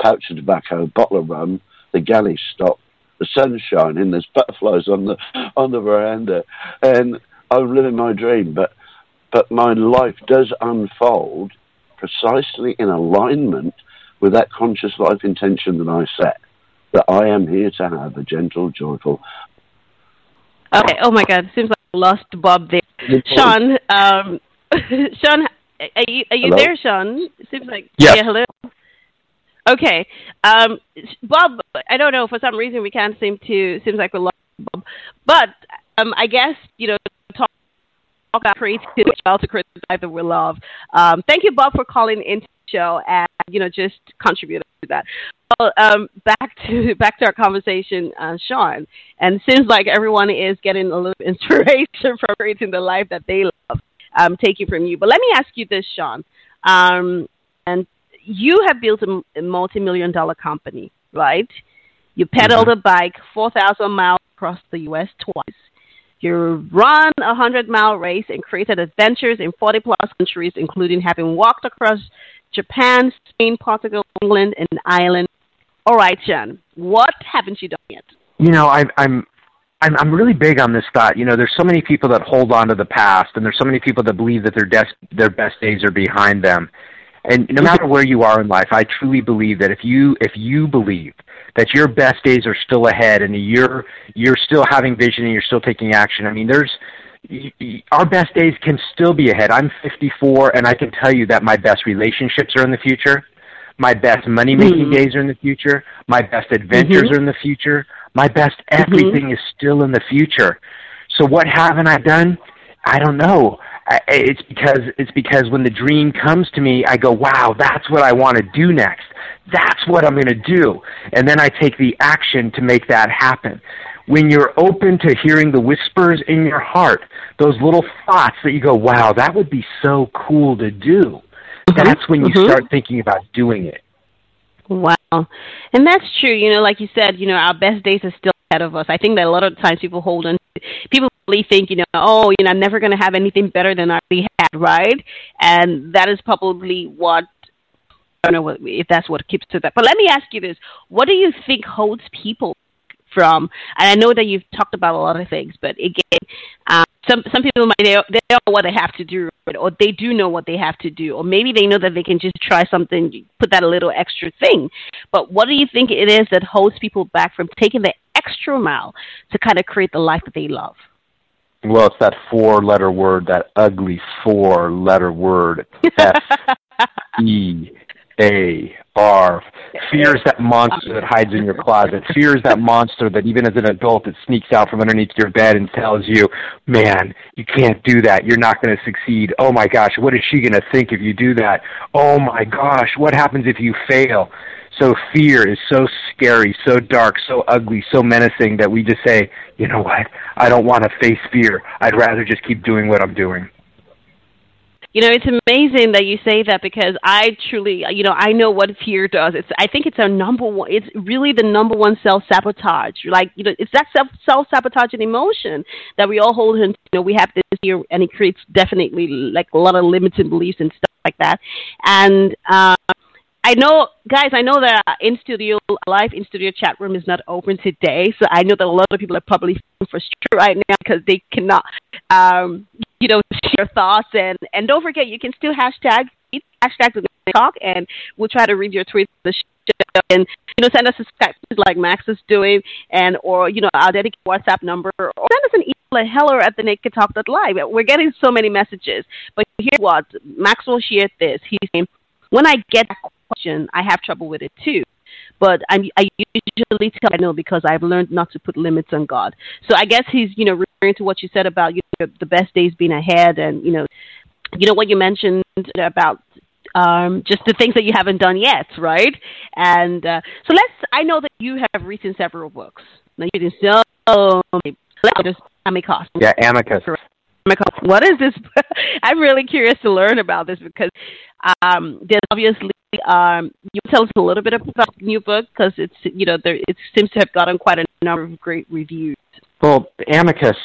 pouch of tobacco, bottle of rum, the galley stop, the sun's shining, there's butterflies on the on the veranda, and I'm living my dream. But but my life does unfold precisely in alignment with that conscious life intention that I set, that I am here to have a gentle, joyful. Okay. Oh my God. Seems like I lost Bob there. Shawn. Um, (laughs) Shawn, are you are you hello? there, Shawn? Seems like yes. yeah. Hello. Okay. Um, Bob, I don't know. For some reason, we can't seem to. Seems like we lost Bob. But um, I guess you know. About creativity, well to create the life that we love. Um, thank you, Bob, for calling into the show and you know just contributing to that. Well, um, back to (laughs) back to our conversation, uh, Shawn. And seems like everyone is getting a little (laughs) inspiration from creating the life that they love. Um, taking from you, but let me ask you this, Shawn. Um, and you have built a, a multi-million dollar company, right? You pedaled mm-hmm. a bike 4,000 miles across the U.S. twice. You run a 100 mile race and created adventures in 40 plus countries, including having walked across Japan, Spain, Portugal, England, and Ireland. All right, Shawn, what haven't you done yet? You know, I, I'm I'm I'm really big on this thought. You know, there's so many people that hold on to the past, and there's so many people that believe that their des- their best days are behind them. And no matter where you are in life, I truly believe that if you if you believe that your best days are still ahead and you're you're still having vision and you're still taking action, I mean, there's our best days can still be ahead. I'm 54 and I can tell you that my best relationships are in the future. My best money making mm-hmm. days are in the future. My best adventures mm-hmm. are in the future. My best mm-hmm. everything mm-hmm. is still in the future. So what haven't I done? I don't know. I, it's because it's because when the dream comes to me, I go, "Wow, that's what I want to do next. That's what I'm going to do." And then I take the action to make that happen. When you're open to hearing the whispers in your heart, those little thoughts that you go, "Wow, that would be so cool to do." Mm-hmm. That's when you mm-hmm. start thinking about doing it. Wow. And that's true. You know, like you said, you know, our best days are still ahead of us. I think that a lot of times people hold on, people think, you know, oh, you know, I'm never going to have anything better than I already had, right? And that is probably what, I don't know if that's what keeps to that. But let me ask you this. What do you think holds people from, and I know that you've talked about a lot of things, but again, um, some some people might they, they know what they have to do, or they do know what they have to do, or maybe they know that they can just try something, put that a little extra thing. But what do you think it is that holds people back from taking the extra mile to kind of create the life that they love? Well, it's that four-letter word, that ugly four-letter word, F E A R. Fear is that monster that hides in your closet. Fear is that monster that even as an adult it sneaks out from underneath your bed and tells you, "Man, you can't do that. You're not going to succeed. Oh my gosh, what is she going to think if you do that? Oh my gosh, what happens if you fail?" So fear is so scary, so dark, so ugly, so menacing that we just say, "You know what? I don't want to face fear. I'd rather just keep doing what I'm doing." You know, it's amazing that you say that because I truly, you know, I know what fear does. It's, I think it's our number one. It's really the number one self sabotage. Like, you know, it's that self self sabotaging emotion that we all hold in. You know, we have this fear, and it creates definitely like a lot of limiting beliefs and stuff like that. And uh, I know, guys, I know that in studio live in studio chat room is not open today, so I know that a lot of people are probably frustrated right now because they cannot, um, you know, (laughs) share thoughts and and don't forget you can still hashtag hashtag the talk and we'll try to read your tweets and you know send us a Skype like Max is doing and or you know our dedicated WhatsApp number or send us an email at hello at the naked talk live. We're getting so many messages, but here's what Maxwell shared this. He's saying when I get question, I have trouble with it too. But I'm, I usually tell I know because I've learned not to put limits on God. So I guess he's, you know, referring to what you said about you know, the best days being ahead, and you know, you know what you mentioned about um, just the things that you haven't done yet, right? And uh, so let's. I know that you have written several books. Now you've written so many. Just Amicus. Yeah, Amicus. What is this? (laughs) I'm really curious to learn about this because um, there's obviously um, you tell us a little bit about the new book because it's you know there it seems to have gotten quite a number of great reviews. Well, Amicus.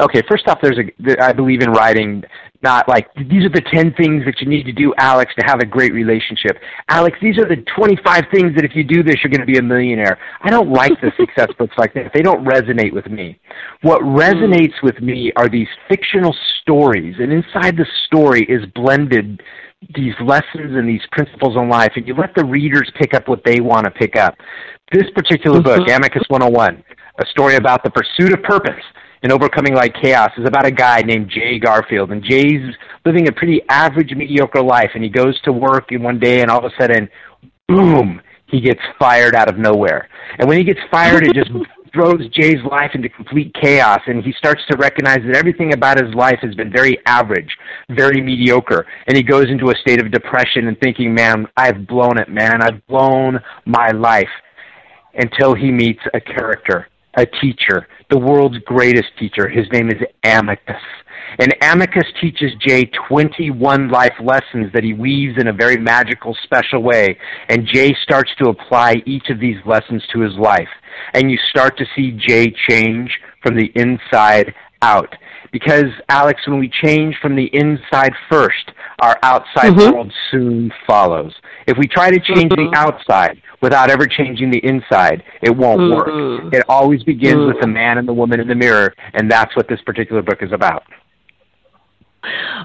Okay, first off, there's a. I believe in writing not like these are the 10 things that you need to do, Alex, to have a great relationship. Alex, these are the 25 things that if you do this, you're going to be a millionaire. I don't like the success (laughs) books like that. They don't resonate with me. What resonates with me are these fictional stories, and inside the story is blended these lessons and these principles in life, and you let the readers pick up what they want to pick up. This particular book, mm-hmm. Amicus 101, a story about the pursuit of purpose and overcoming like chaos, is about a guy named Jay Garfield, and Jay's living a pretty average, mediocre life, and he goes to work and one day, and all of a sudden, boom, he gets fired out of nowhere. And when he gets fired, it just (laughs) throws Jay's life into complete chaos, and he starts to recognize that everything about his life has been very average, very mediocre, and he goes into a state of depression and thinking, "Man, I've blown it, man. I've blown my life." Until he meets a character, a teacher, the world's greatest teacher. His name is Amicus. And Amicus teaches Jay 21 life lessons that he weaves in a very magical, special way. And Jay starts to apply each of these lessons to his life. And you start to see Jay change from the inside out. Because, Alex, when we change from the inside first, our outside mm-hmm. world soon follows. If we try to change mm-hmm. the outside without ever changing the inside, it won't mm-hmm. work. It always begins with the man and the woman in the mirror, and that's what this particular book is about.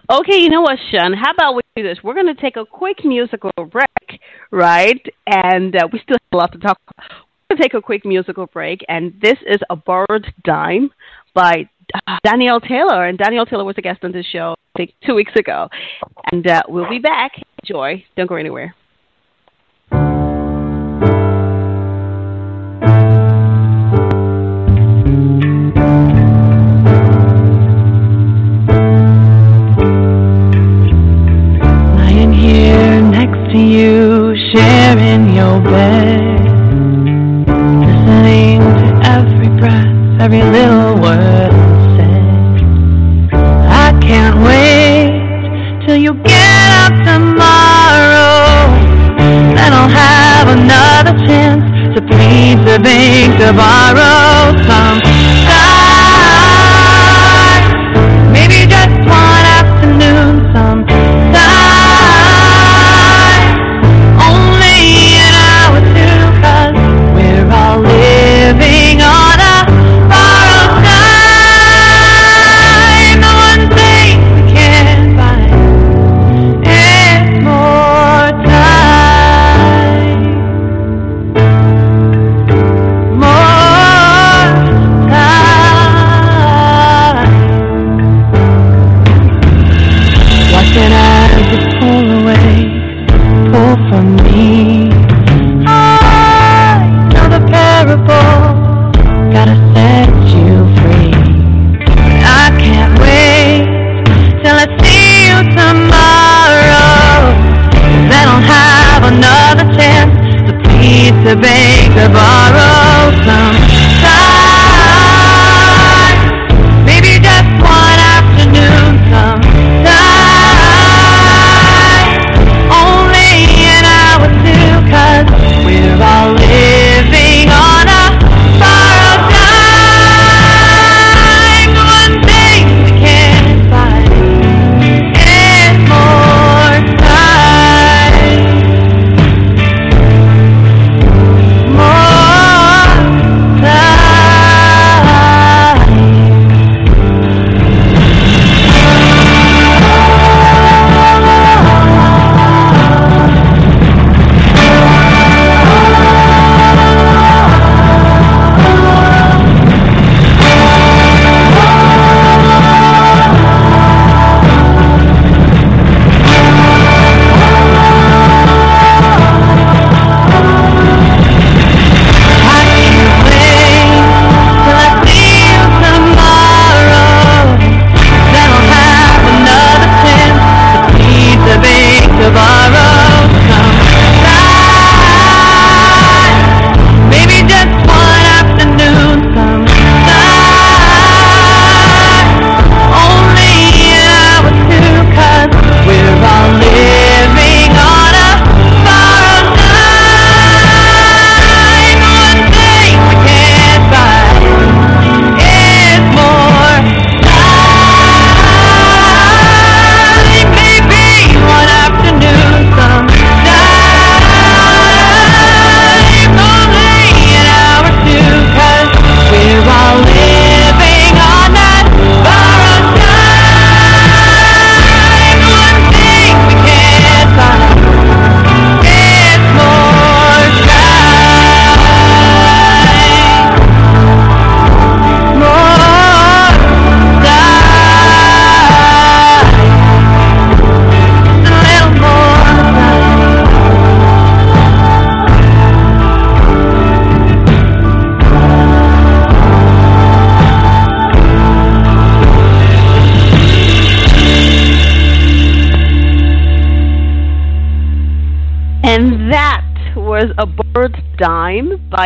Okay, you know what, Shawn? How about we do this? We're going to take a quick musical break, right? And uh, we still have a lot to talk about. To take a quick musical break, and this is A Borrowed Dime by Danielle Taylor. And Danielle Taylor was a guest on this show, I think, two weeks ago. And uh, we'll be back. Enjoy. Don't go anywhere. Lying here next to you, sharing your bed, every little word I said. I can't wait till you get up tomorrow. Then I'll have another chance to please the bank to borrow some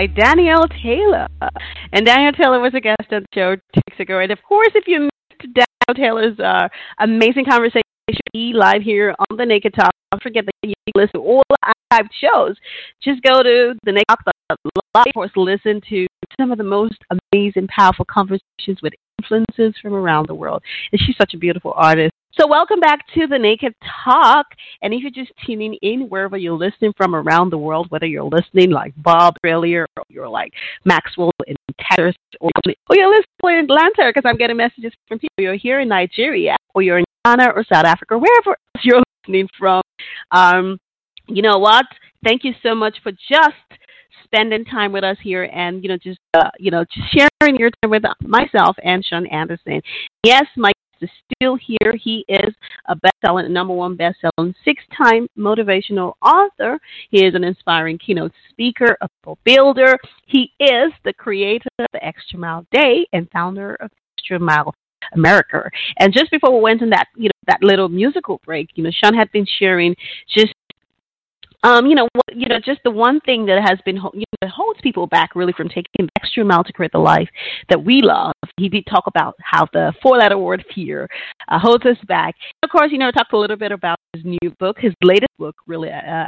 by Danielle Taylor. And Danielle Taylor was a guest on the show two weeks ago. And of course, if you missed Danielle Taylor's uh, amazing conversation live here on the Naked Talk, don't forget that you can listen to all the archived shows. Just go to the Naked Talk live, of course, listen to some of the most amazing, powerful conversations with influences from around the world. And she's such a beautiful artist. So, welcome back to the Naked Talk. And if you're just tuning in, wherever you're listening from around the world, whether you're listening like Bob earlier, or you're like Maxwell in Texas, or, you're listening in Atlanta, because I'm getting messages from people. You're here in Nigeria, or you're in Ghana or South Africa, wherever you're listening from. Um, you know what? Thank you so much for just spending time with us here and you know just uh, you know sharing your time with myself and Shawn Anderson. Yes, Mike is still here. He is a best-selling, number one best-selling, six-time motivational author. He is an inspiring keynote speaker, a builder. He is the creator of the Extra Mile Day and founder of Extra Mile America. And just before we went in that, you know, that little musical break, you know, Shawn had been sharing just um, you know, you know, just the one thing that has been, you know, holds people back really from taking the extra mile to create the life that we love. He did talk about how the four-letter word fear uh, holds us back. Of course, you know, talked a little bit about his new book, his latest book, really, uh,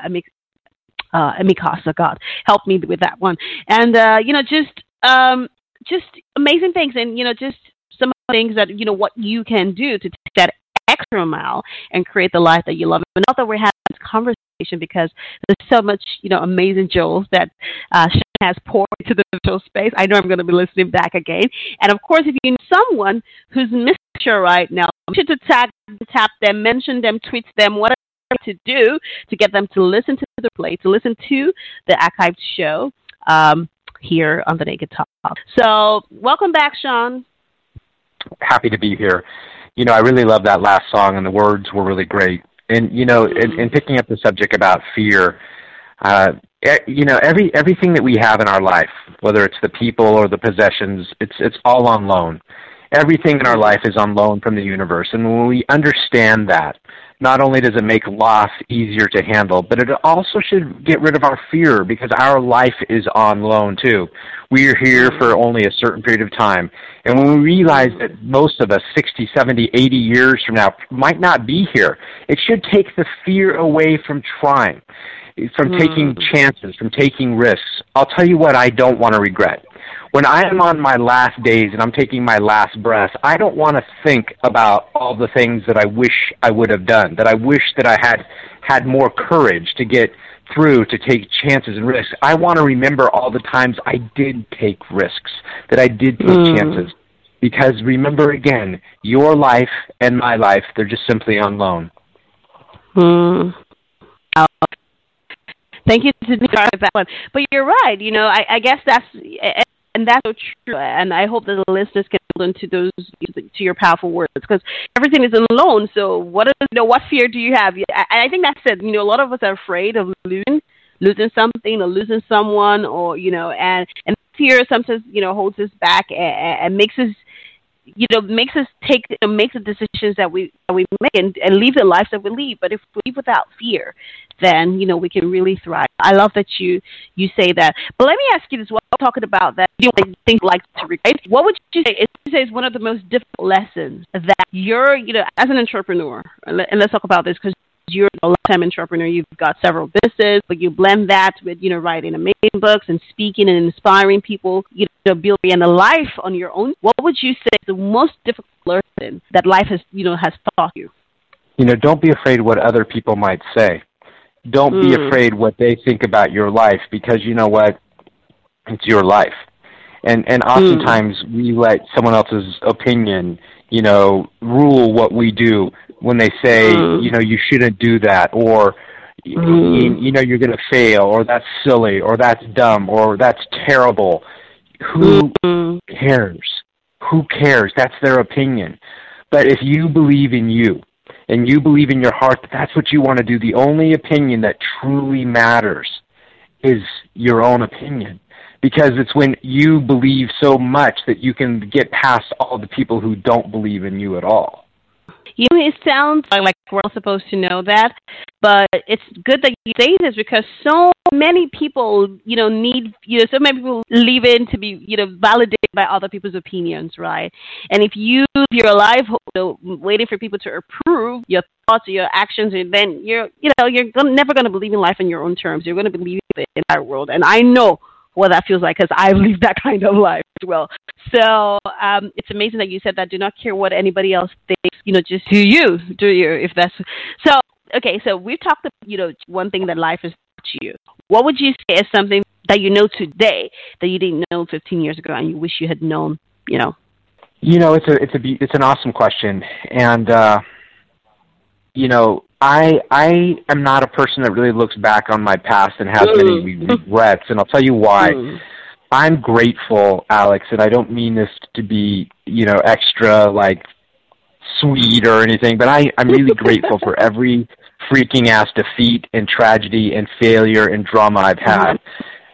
uh, Amikasa, God, help me with that one. And, uh, you know, just, um, just amazing things and, you know, just some things that, you know, what you can do to take that extra mile and create the life that you love. And that we're having this conversation because there's so much, you know, amazing jewels that uh, has poured into the virtual space. I know I'm going to be listening back again. And of course, if you know someone who's missing show right now, you should tag, tap them, mention them, tweet them, whatever to do to get them to listen to the play, to listen to the archived show um, here on the Naked Talk. So, welcome back, Shawn. Happy to be here you know, I really love that last song, and the words were really great. And you know, in, in picking up the subject about fear, uh, you know, every everything that we have in our life, whether it's the people or the possessions, it's it's all on loan. Everything in our life is on loan from the universe, and when we understand that, not only does it make loss easier to handle, but it also should get rid of our fear because our life is on loan too. We are here for only a certain period of time. And when we realize that most of us, 60, 70, 80 years from now, might not be here, it should take the fear away from trying, from mm. taking chances, from taking risks. I'll tell you what I don't want to regret when I am on my last days and I'm taking my last breath, I don't want to think about all the things that I wish I would have done, that I wish that I had had more courage to get through to take chances and risks. I want to remember all the times I did take risks, that I did take mm. chances. Because remember again, your life and my life, they're just simply on loan. Hmm. Thank you to that one. But you're right. You know, I, I guess that's and that's so true. And I hope that the listeners can listen to those to your powerful words because everything is alone. So what is you know what fear do you have? I, I think that's it. You know, a lot of us are afraid of losing losing something or losing someone or you know and and fear sometimes you know holds us back and, and makes us you know makes us take uh, know, make the decisions that we that we make and, and leave the lives that we lead. But if we leave without fear, then you know we can really thrive. I love that you you say that. But let me ask you this: while talking about that, you know, like to regret. What would you say is, is one of the most difficult lessons that you're you know as an entrepreneur? And let's talk about this because you're a lifetime entrepreneur. You've got several businesses, but you blend that with, you know, writing amazing books and speaking and inspiring people, you know, building a life on your own. What would you say is the most difficult lesson that life has, you know, has taught you? You know, don't be afraid what other people might say. Don't mm. be hmm. afraid what they think about your life because you know what? It's your life. And and hmm. oftentimes mm. we let someone else's opinion, you know, rule what we do when they say, mm. you know, you shouldn't do that, or mm. you, you know, you're going to fail, or that's silly, or that's dumb, or that's terrible. Who mm. cares? Who cares? That's their opinion. But if you believe in you, and you believe in your heart that that's what you want to do, the only opinion that truly matters is your own opinion. Because it's when you believe so much that you can get past all the people who don't believe in you at all. You know, it sounds like we're all supposed to know that, but it's good that you say this because so many people, you know, need, you know, so many people leave in to be, you know, validated by other people's opinions, right? And if you if you're alive, you know, waiting for people to approve your thoughts or your actions, and then you're, you know, you're never going to believe in life on your own terms. You're going to believe in entire world, and I know what that feels like because I've lived that kind of life as well. So um, it's amazing that you said that. Do not care what anybody else thinks. You know, just do you, do you. If that's so. Okay, so we've talked about you know one thing that life is to you. What would you say is something that you know today that you didn't know 15 years ago and you wish you had known? You know. You know, it's a it's a it's an awesome question, and uh, you know, I I am not a person that really looks back on my past and has mm. many (laughs) regrets, and I'll tell you why. Mm. I'm grateful, Alex, and I don't mean this to be, you know, extra like sweet or anything, but I, I'm really (laughs) grateful for every freaking ass defeat and tragedy and failure and drama I've had.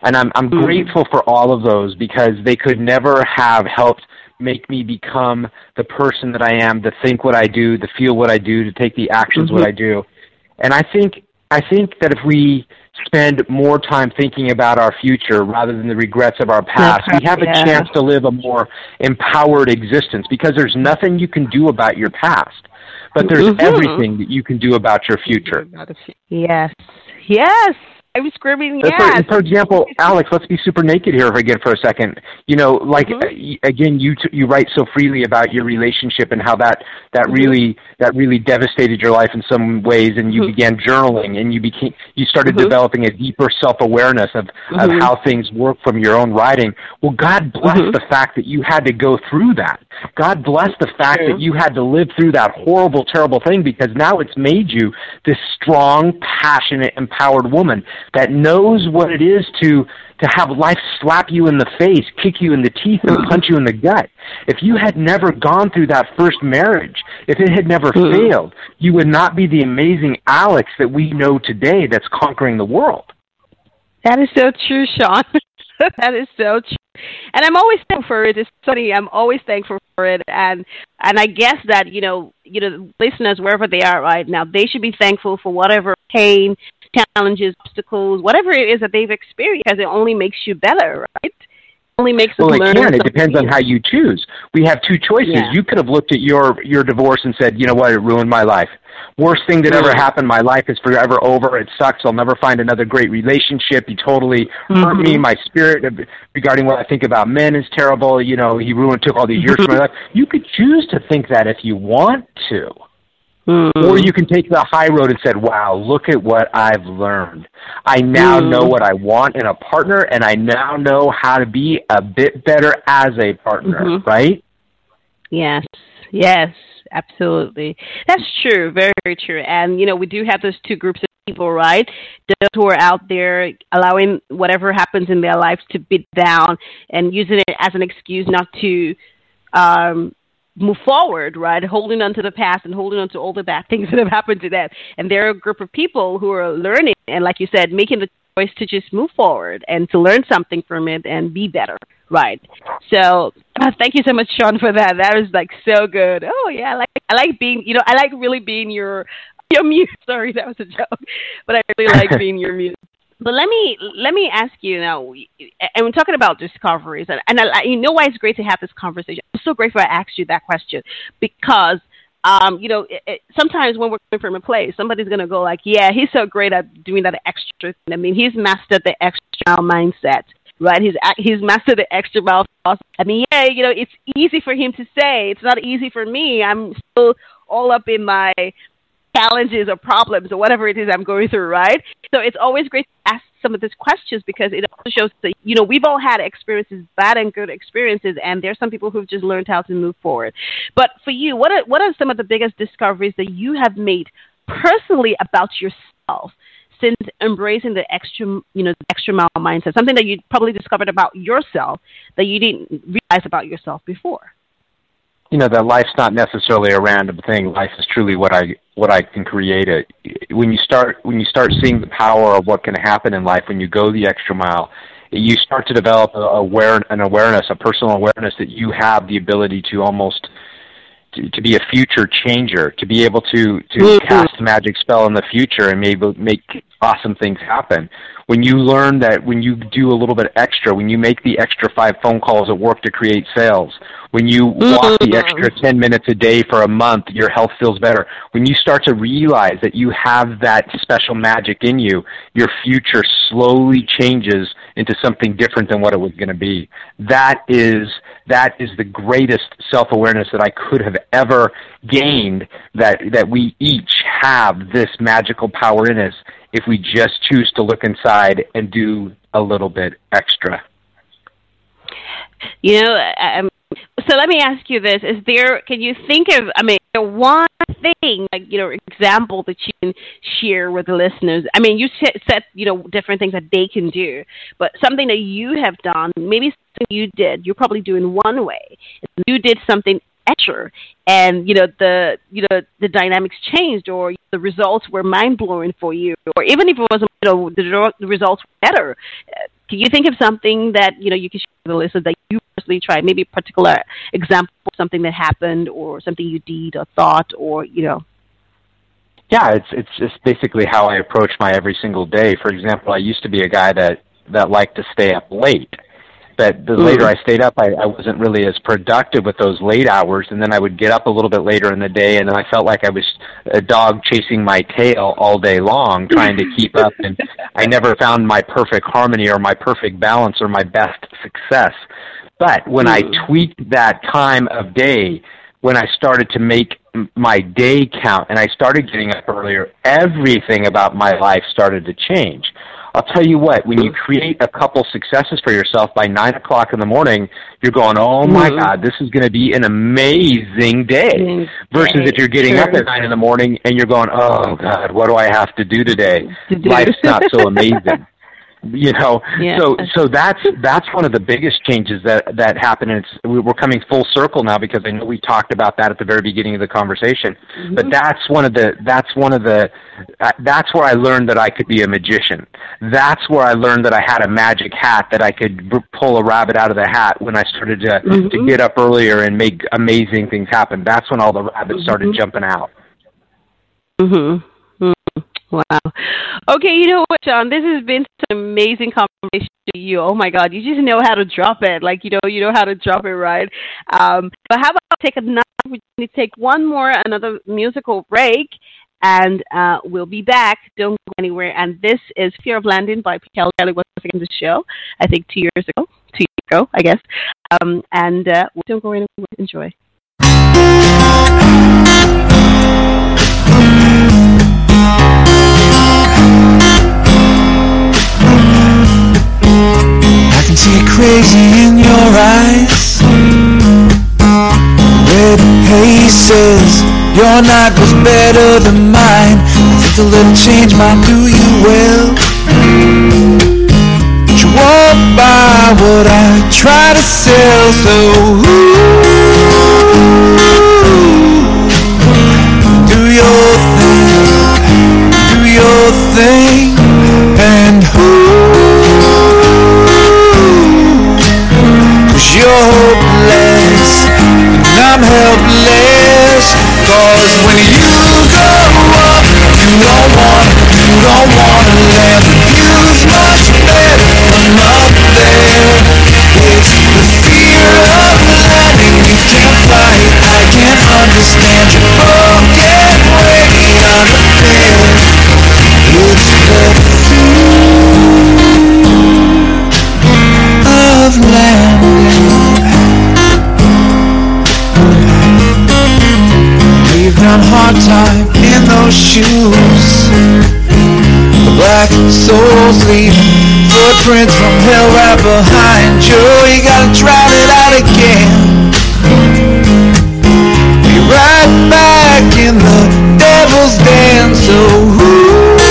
And I'm I'm mm. grateful for all of those because they could never have helped make me become the person that I am, to think what I do, to feel what I do, to take the actions mm-hmm. what I do. And I think I think that if we spend more time thinking about our future rather than the regrets of our past, we have a yeah. chance to live a more empowered existence because there's nothing you can do about your past, but there's mm-hmm. everything that you can do about your future. Yes. Yes. I was screaming, yeah. For, for example, (laughs) Alex, let's be super naked here again for a second. You know, like mm-hmm. Uh, again, you t- you write so freely about your relationship and how that that mm-hmm. really that really devastated your life in some ways, and you mm-hmm. began journaling and you became you started mm-hmm. developing a deeper self awareness of of mm-hmm. how things work from your own writing. Well, God bless mm-hmm. the fact that you had to go through that. God bless the fact that you had to live through that horrible, terrible thing because now it's made you this strong, passionate, empowered woman that knows what it is to to have life slap you in the face, kick you in the teeth, and punch you in the gut. If you had never gone through that first marriage, if it had never hmm. failed, you would not be the amazing Alex that we know today that's conquering the world. That is so true, Shawn. (laughs) that is so true. And I'm always thankful for it. It's funny. I'm always thankful for it, and and I guess that you know, you know, listeners wherever they are right now, they should be thankful for whatever pain, challenges, obstacles, whatever it is that they've experienced, because it only makes you better, right? only makes us well, learn. Well, it can. It depends on how you choose. We have two choices. Yeah. You could have looked at your your divorce and said, you know what, it ruined my life. Worst thing that ever happened. My life is forever over. It sucks. I'll never find another great relationship. He totally mm-hmm. hurt me. My spirit regarding what I think about men is terrible. You know, he ruined, took all these years from my life. You could choose to think that if you want to. Mm. Or you can take the high road and said, "Wow, look at what I've learned. I now mm. know what I want in a partner, and I now know how to be a bit better as a partner." Mm-hmm. Right? Yes. Yes. Absolutely. That's true. Very, very true. And you know, we do have those two groups of people, right? Those who are out there allowing whatever happens in their lives to beat down and using it as an excuse not to um move forward, right? Holding on to the past and holding on to all the bad things that have happened to them. And they're a group of people who are learning and, like you said, making the choice to just move forward and to learn something from it and be better, right? So, uh, thank you so much, Shawn, for that. That was like so good. Oh yeah, I like I like being, you know, I like really being your your muse. (laughs) Sorry, that was a joke, but I really like (laughs) being your muse. But let me let me ask you now, and we're talking about discoveries, and, and I, you know why it's great to have this conversation. I'm so grateful I asked you that question because um, you know, it, it, sometimes when we're coming from a place, somebody's going to go like, yeah, he's so great at doing that extra. Thing. I mean, he's mastered the extra mindset, right? He's he's mastered the extra mile. I mean, yeah, you know, it's easy for him to say. It's not easy for me. I'm still all up in my challenges or problems or whatever it is I'm going through, right? So it's always great to ask some of these questions because it also shows that, you know, we've all had experiences, bad and good experiences, and there's some people who've just learned how to move forward. But for you, what are, what are some of the biggest discoveries that you have made personally about yourself? Since embracing the extra, you know, the extra mile mindset, something that you probably discovered about yourself that you didn't realize about yourself before you know that life's not necessarily a random thing. Life is truly what I what I can create. It when you start when you start seeing the power of what can happen in life when you go the extra mile, you start to develop a aware an awareness, a personal awareness that you have the ability to almost to, to be a future changer, to be able to to mm-hmm. cast a magic spell in the future and maybe make awesome things happen. When you learn that when you do a little bit extra, when you make the extra five phone calls at work to create sales, when you walk the mm-hmm. extra 10 minutes a day for a month, your health feels better. When you start to realize that you have that special magic in you, your future slowly changes into something different than what it was going to be. That is that is the greatest self-awareness that I could have ever gained that that we each have this magical power in us if we just choose to look inside and do a little bit extra. You know, um, so let me ask you this: Is there? Can you think of? I mean, one thing, like you know, example that you can share with the listeners. I mean, you said you know different things that they can do, but something that you have done, maybe something you did, you're probably doing one way. You did something extra and you know the you know the dynamics changed or the results were mind blowing for you. Or even if it wasn't you know the, the results were better. Can you think of something that you know you can share with the listener that you personally tried maybe a particular example something that happened or something you did or thought or you know? Yeah it's it's just basically how i approach my every single day. For example i used to be a guy that that liked to stay up late but the mm-hmm. later I stayed up, I, I wasn't really as productive with those late hours, and then I would get up a little bit later in the day, and then I felt like I was a dog chasing my tail all day long, trying to keep up, and I (laughs) never found my perfect harmony or my perfect balance or my best success. But when. I tweaked that time of day, when I started to make my day count and I started getting up earlier, everything about my life started to change. I'll tell you what, when you create a couple successes for yourself by nine o'clock in the morning, you're going, "Oh my mm-hmm. God, this is going to be an amazing day." Versus if you're getting sure. up at nine in the morning and you're going, "Oh God, what do I have to do today? Life's not so amazing." (laughs) you know yeah. so so that's that's one of the biggest changes that that happened and it's we're coming full circle now because i know we talked about that at the very beginning of the conversation mm-hmm. but that's one of the that's one of the uh, that's where i learned that i could be a magician that's where i learned that i had a magic hat that i could b- pull a rabbit out of the hat when i started to mm-hmm. to get up earlier and make amazing things happen that's when all the rabbits mm-hmm. started jumping out mhm Wow. Okay, you know what, Shawn? This has been such an amazing conversation to you. Oh my God, you just know how to drop it. Like you know, you know how to drop it right. Um, but how about take another? We take one more, another musical break, and uh, we'll be back. Don't go anywhere. And this is Fear of Landing by Kelly Kelly was in the show. I think two years ago, two years ago, I guess. Um, and uh, don't go anywhere. Enjoy. See crazy in your eyes. Red haze says your night was better than mine. I think a little change might do you well. But you won't buy what I try to sell So ooh, do your thing Do your thing I'm helpless. Cause when you go up you don't want you don't land The view's much better from up there. It's the fear of landing you can't it I can't understand your We've hard time in those shoes. The black soul's leaving Footprints from hell right behind you. You gotta drown it out again. Be right back in the devil's den So ooh,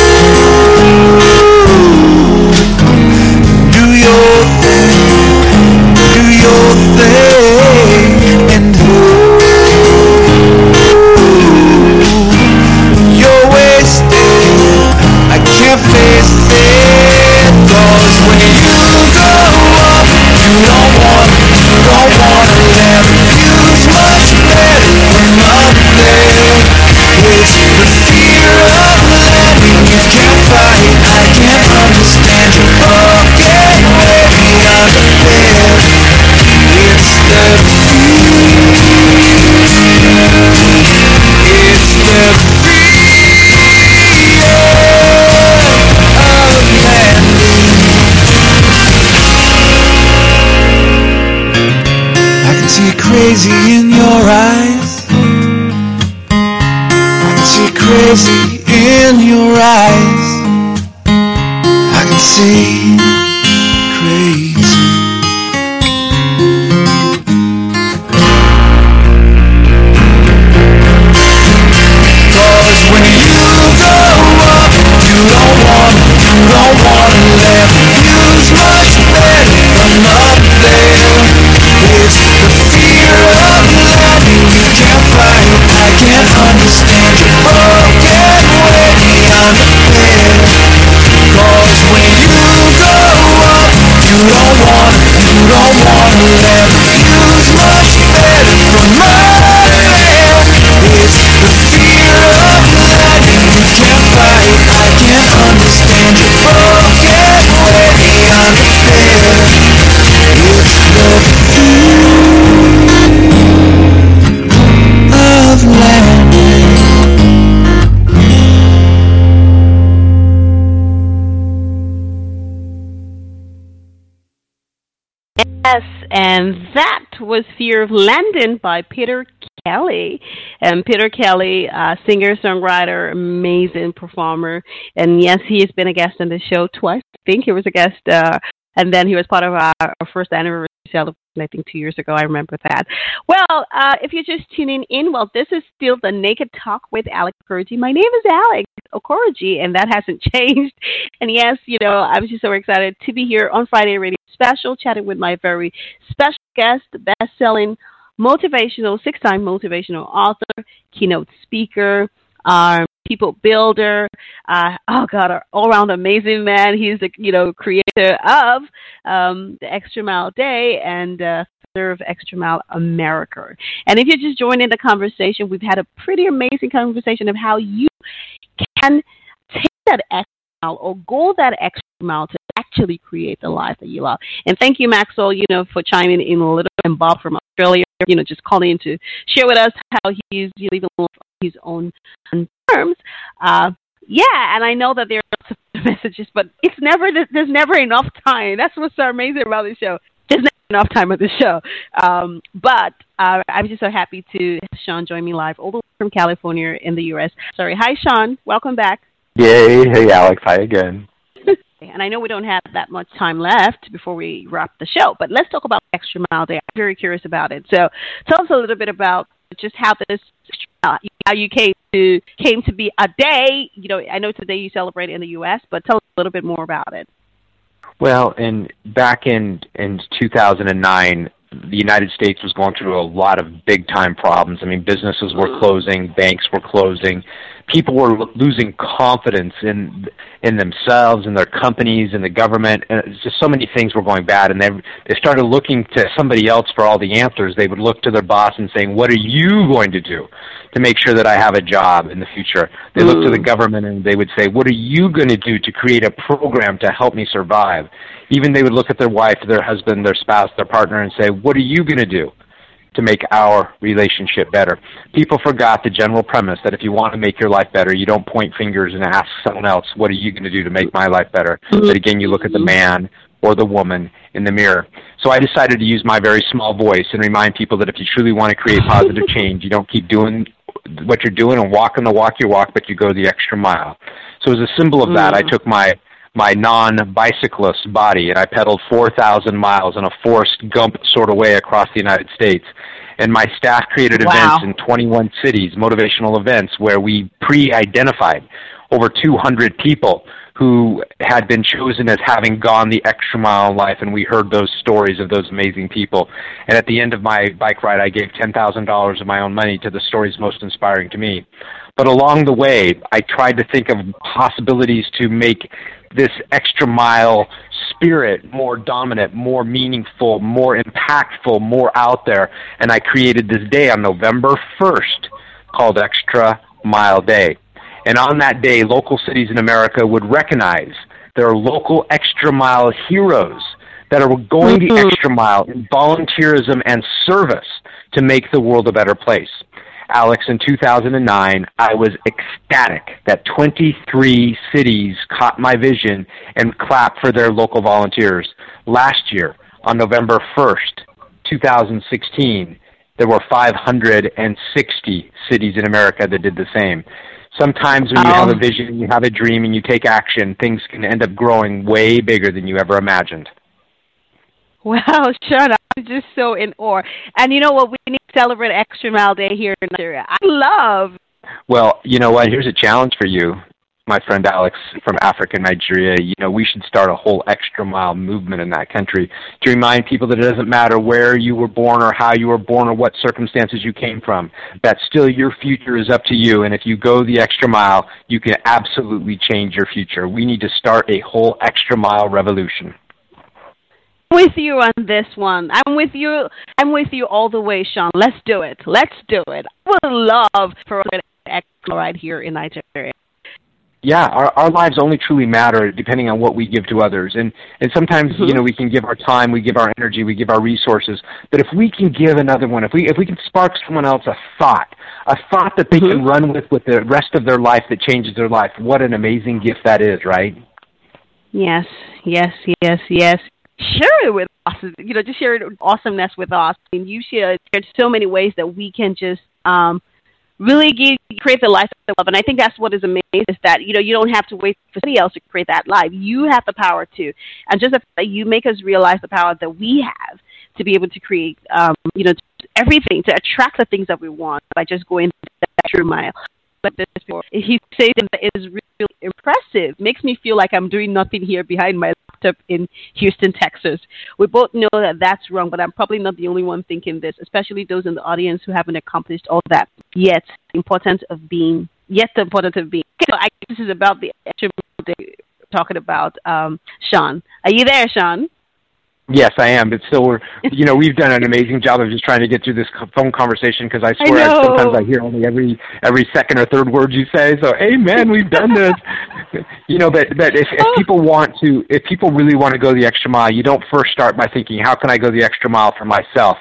do your thing was Fear of Landing by Peter Kelly. And Peter Kelly, uh, singer, songwriter, amazing performer. And yes, he has been a guest on the show twice. I think he was a guest, uh, and then he was part of our, our first anniversary celebration, I think two years ago. I remember that. Well, uh, if you're just tuning in, well, this is still the Naked Talk with Alex Okoroji. My name is Alex Okoroji, and that hasn't (laughs) changed. And yes, you know, I was just so excited to be here on Friday Radio Special, chatting with my very special guest, best-selling motivational, six-time motivational author, keynote speaker, um, people builder. Uh, oh God, an all-around amazing man. He's the you know creator of um, the Extra Mile Day and uh, founder Extra Mile America. And if you're just joining the conversation, we've had a pretty amazing conversation of how you can take that extra mile or go that extra mile to actually create the life that you love. And thank you, Maxwell, you know, for chiming in a little, and Bob from Australia, you know, just calling in to share with us how he's living his own terms. Uh, yeah, and I know that there are lots of (laughs) messages, but it's never there's never enough time. That's what's so amazing about this show. There's never enough time of the show. Um, but uh, I'm just so happy to Shawn join me live all the way from California in the U.S. Sorry, hi Shawn, welcome back. Yay! Hey Alex, hi again. And I know we don't have that much time left before we wrap the show, but let's talk about Extra Mile Day. I'm very curious about it. So tell us a little bit about just how this uh, how you came to came to be a day. You know, I know today you celebrate in the U.S., but tell us a little bit more about it. Well, in back in in 2009, the United States was going through a lot of big time problems. I mean, businesses were mm-hmm. closing, banks were closing, people were lo- losing confidence in in themselves in their companies in the government. And it's just so many things were going bad, and they they started looking to somebody else for all the answers. They would look to their boss and saying, "What are you going to do to make sure that I have a job in the future?" They look to the mm. government and they would say, "What are you going to do to create a program to help me survive?" Even they would look at their wife, their husband, their spouse, their partner, and say, "What are you going to do?" to make our relationship better. People forgot the general premise that if you want to make your life better, you don't point fingers and ask someone else, what are you going to do to make my life better? But again, you look at the man or the woman in the mirror. So I decided to use my very small voice and remind people that if you truly want to create positive (laughs) change, you don't keep doing what you're doing and walking the walk you walk, but you go the extra mile. So as a symbol of that, I mm. took my my non-bicyclist body and I pedaled 4,000 miles in a Forrest Gump sort of way across the United States. And my staff created Wow. events in 21 cities, motivational events, where we pre-identified over 200 people who had been chosen as having gone the extra mile in life, and we heard those stories of those amazing people. And at the end of my bike ride, I gave $10,000 of my own money to the stories most inspiring to me. But along the way, I tried to think of possibilities to make this extra mile spirit more dominant, more meaningful, more impactful, more out there. And I created this day on November 1st called Extra Mile Day. And on that day, local cities in America would recognize their local extra mile heroes that are going the mm-hmm. extra mile in volunteerism and service to make the world a better place. Alex, in 2009, I was ecstatic that 23 cities caught my vision and clapped for their local volunteers. Last year, on November 1st, 2016, there were 560 cities in America that did the same. Sometimes when you have a vision, you have a dream, and you take action, things can end up growing way bigger than you ever imagined. Wow, (laughs) Shawn, I'm just so in awe. And you know what? We need to celebrate Extra Mile Day here in Nigeria. I love. Well, you know what? Here's a challenge for you my friend Alex from Africa, Nigeria, you know, we should start a whole extra mile movement in that country to remind people that it doesn't matter where you were born or how you were born or what circumstances you came from, that still your future is up to you. And if you go the extra mile, you can absolutely change your future. We need to start a whole extra mile revolution with you on this one. I'm with you. I'm with you all the way, Shawn. Let's do it. Let's do it. I would love for an extra right here in Nigeria yeah, our our lives only truly matter depending on what we give to others. And and sometimes mm-hmm. you know we can give our time, we give our energy, we give our resources. But if we can give another one, if we if we can spark someone else a thought, a thought that they mm-hmm. can run with with the rest of their life that changes their life, what an amazing gift that is, right? Yes, yes, yes, yes. Share it with us. You know, just share awesomeness with us. Mean, you share so many ways that we can just um really give, create the life of love. And I think that's what is amazing is that, you know, you don't have to wait for somebody else to create that life. You have the power to. And just that you make us realize the power that we have to be able to create, um, you know, everything, to attract the things that we want by just going that extra mile. But this before, he says that it is really impressive. Makes me feel like I'm doing nothing here behind my laptop in Houston, Texas. We both know that that's wrong, but I'm probably not the only one thinking this, especially those in the audience who haven't accomplished all that yet. The importance of being, yet the importance of being. So I, this is about the extra talking about um, Shawn. Are you there, Shawn? Yes, I am. But still, we're you know we've done an amazing job of just trying to get through this phone conversation because I swear I sometimes I hear only every every second or third word you say. So, amen. We've done this. you know, but but if, if oh. people want to, if people really want to go the extra mile, you don't first start by thinking, how can I go the extra mile for myself?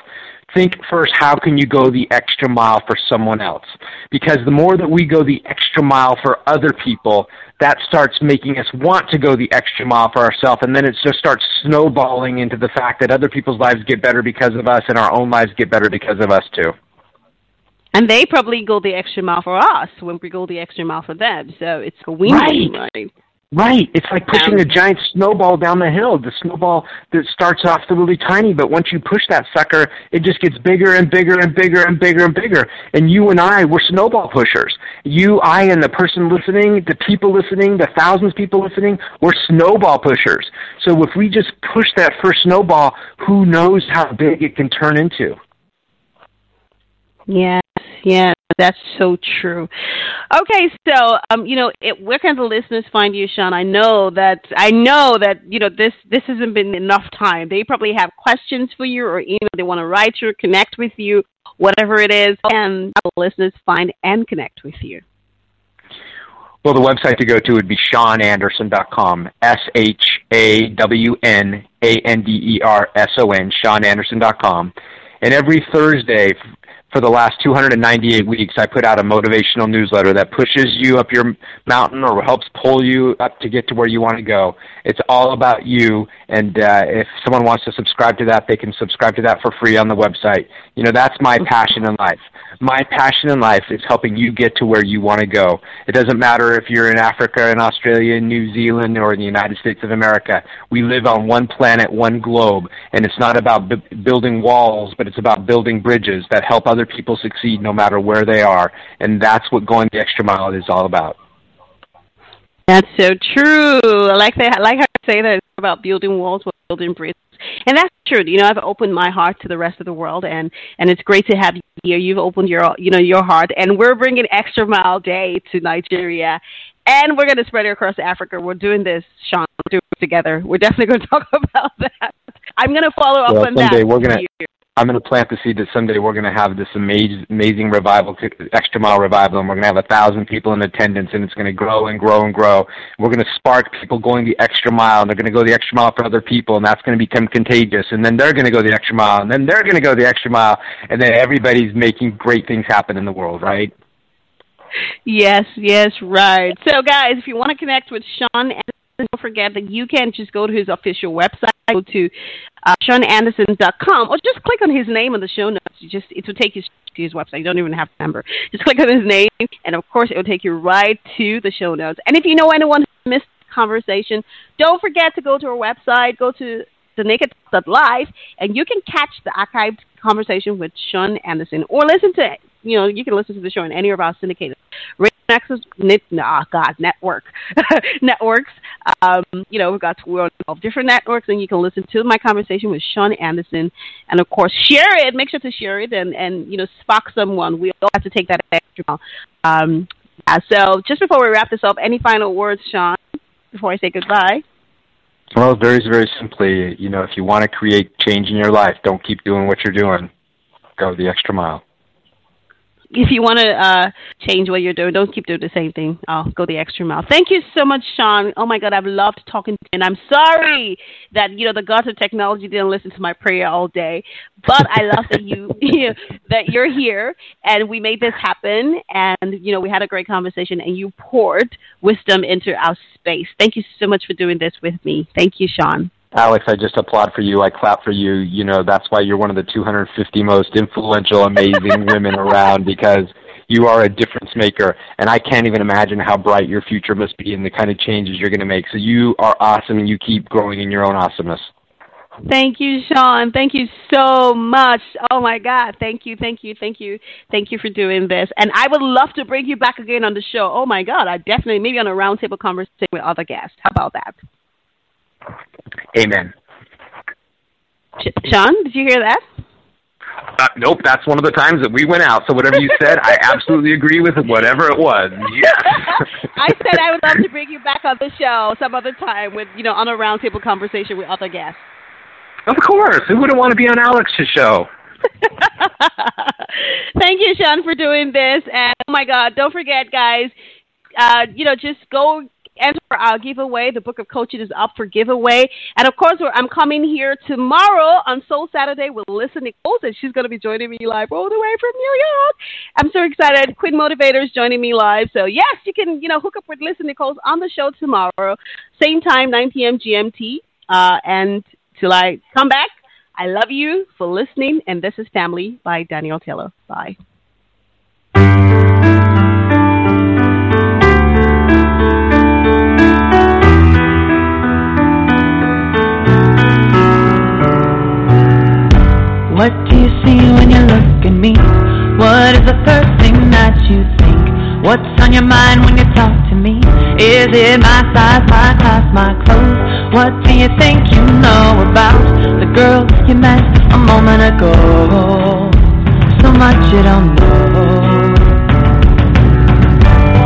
think first how can you go the extra mile for someone else because the more that we go the extra mile for other people that starts making us want to go the extra mile for ourselves and then it just starts snowballing into the fact that other people's lives get better because of us and our own lives get better because of us too and they probably go the extra mile for us when we go the extra mile for them so it's a win-win right. right? Right. It's like pushing um, a giant snowball down the hill. The snowball that starts off really tiny, but once you push that sucker, it just gets bigger and bigger and bigger and bigger and bigger. And you and I, we're snowball pushers. You, I, and the person listening, the people listening, the thousands of people listening, we're snowball pushers. So if we just push that first snowball, who knows how big it can turn into? Yes, yes. That's so true. Okay, so um, you know, it, where can the listeners find you, Shawn? I know that I know that you know this this hasn't been enough time. They probably have questions for you, or even they want to write you, connect with you, whatever it is, and the listeners find and connect with you. Well, the website to go to would be shawnanderson.com. S H A W N A N D E R S O N, shawnanderson.com. And every Thursday for the last 298 weeks, I put out a motivational newsletter that pushes you up your mountain or helps pull you up to get to where you want to go. It's all about you, and uh, if someone wants to subscribe to that, they can subscribe to that for free on the website. You know, that's my passion in life. My passion in life is helping you get to where you want to go. It doesn't matter if you're in Africa, in Australia, in New Zealand, or in the United States of America. We live on one planet, one globe, and it's not about b- building walls, but it's about building bridges that help other people succeed no matter where they are. And that's what going the extra mile is all about. That's so true. I like that. I like how you say that it's about building walls, building bridges, and that's true. You know, I've opened my heart to the rest of the world, and and it's great to have you here. You've opened your you know your heart, and we're bringing Extra Mile Day to Nigeria, and we're going to spread it across Africa. We're doing this, Shawn. We're doing it together. We're definitely going (laughs) to talk about that. I'm going to follow up well, on someday that. We're going to I'm going to plant the seed that someday we're going to have this amazing, amazing revival, extra mile revival, and we're going to have a thousand people in attendance, and it's going to grow and grow and grow. We're going to spark people going the extra mile, and they're going to go the extra mile for other people, and that's going to become contagious. And then they're going to go the extra mile, and then they're going to go the extra mile, and then everybody's making great things happen in the world, right? Yes, yes, right. So, guys, if you want to connect with Shawn don't forget that you can just go to his official website, go to uh, ShawnAnderson.com, or just click on his name on the show notes. You just it will take you to his website. You don't even have to remember. Just click on his name, and of course, it will take you right to the show notes. And if you know anyone who missed the conversation, don't forget to go to our website. Go to the Naked Live, and you can catch the archived conversation with Shawn Anderson, or listen to you know you can listen to the show on any of our syndicated access, oh God, network (laughs) networks. Um, you know we've got we're on different networks, and you can listen to my conversation with Shawn Anderson, and of course share it. Make sure to share it, and and you know spark someone. We all have to take that extra. Mile. Um, yeah, so just before we wrap this up, any final words, Shawn, before I say goodbye? Well, very, very simply, you know, if you want to create change in your life, don't keep doing what you're doing. Go the extra mile if you want to uh, change what you're doing, don't keep doing the same thing. I'll go the extra mile. Thank you so much, Shawn. Oh my God, I've loved talking to you. And I'm sorry that you know the gods of technology didn't listen to my prayer all day, but I love that you, (laughs) that you're here and we made this happen. And you know we had a great conversation and you poured wisdom into our space. Thank you so much for doing this with me. Thank you, Shawn. Alex, I just applaud for you. I clap for you. You know, that's why you're one of the 250 most influential, amazing (laughs) women around because you are a difference maker. And I can't even imagine how bright your future must be and the kind of changes you're going to make. So you are awesome and you keep growing in your own awesomeness. Thank you, Shawn. Thank you so much. Oh my God. Thank you, thank you, thank you, thank you for doing this. And I would love to bring you back again on the show. Oh my God. I definitely, maybe on a roundtable conversation with other guests. How about that? Amen. Shawn, did you hear that? Uh, nope, that's one of the times that we went out. So whatever you said, I absolutely agree with whatever it was. Yes. (laughs) I said I would love to bring you back on the show some other time with you know on a roundtable conversation with other guests. Of course, who wouldn't want to be on Alex's show? (laughs) Thank you, Shawn, for doing this. And oh my God, don't forget, guys. Uh, you know, just go enter our giveaway. The book of coaching is up for giveaway. And of course, I'm coming here tomorrow on Soul Saturday with Lisa Nichols, and she's going to be joining me live all the way from New York. I'm so excited. Quinn Motivator is joining me live. So, yes, you can, you know, hook up with Lisa Nichols on the show tomorrow, same time, 9 p.m. GMT. Uh, and till I come back, I love you for listening. And this is Family by Danielle Taylor. Bye. What's on your mind when you talk to me? Is it my size, my class, my clothes? What do you think you know about the girl you met a moment ago? So much you don't know.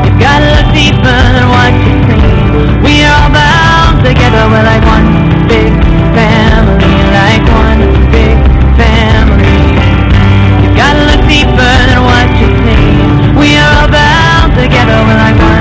You've gotta look deeper than what you see. We are all bound together, we're like one big family, like one big family. You've Gotta look deeper than what you see. We are all bound together. We're like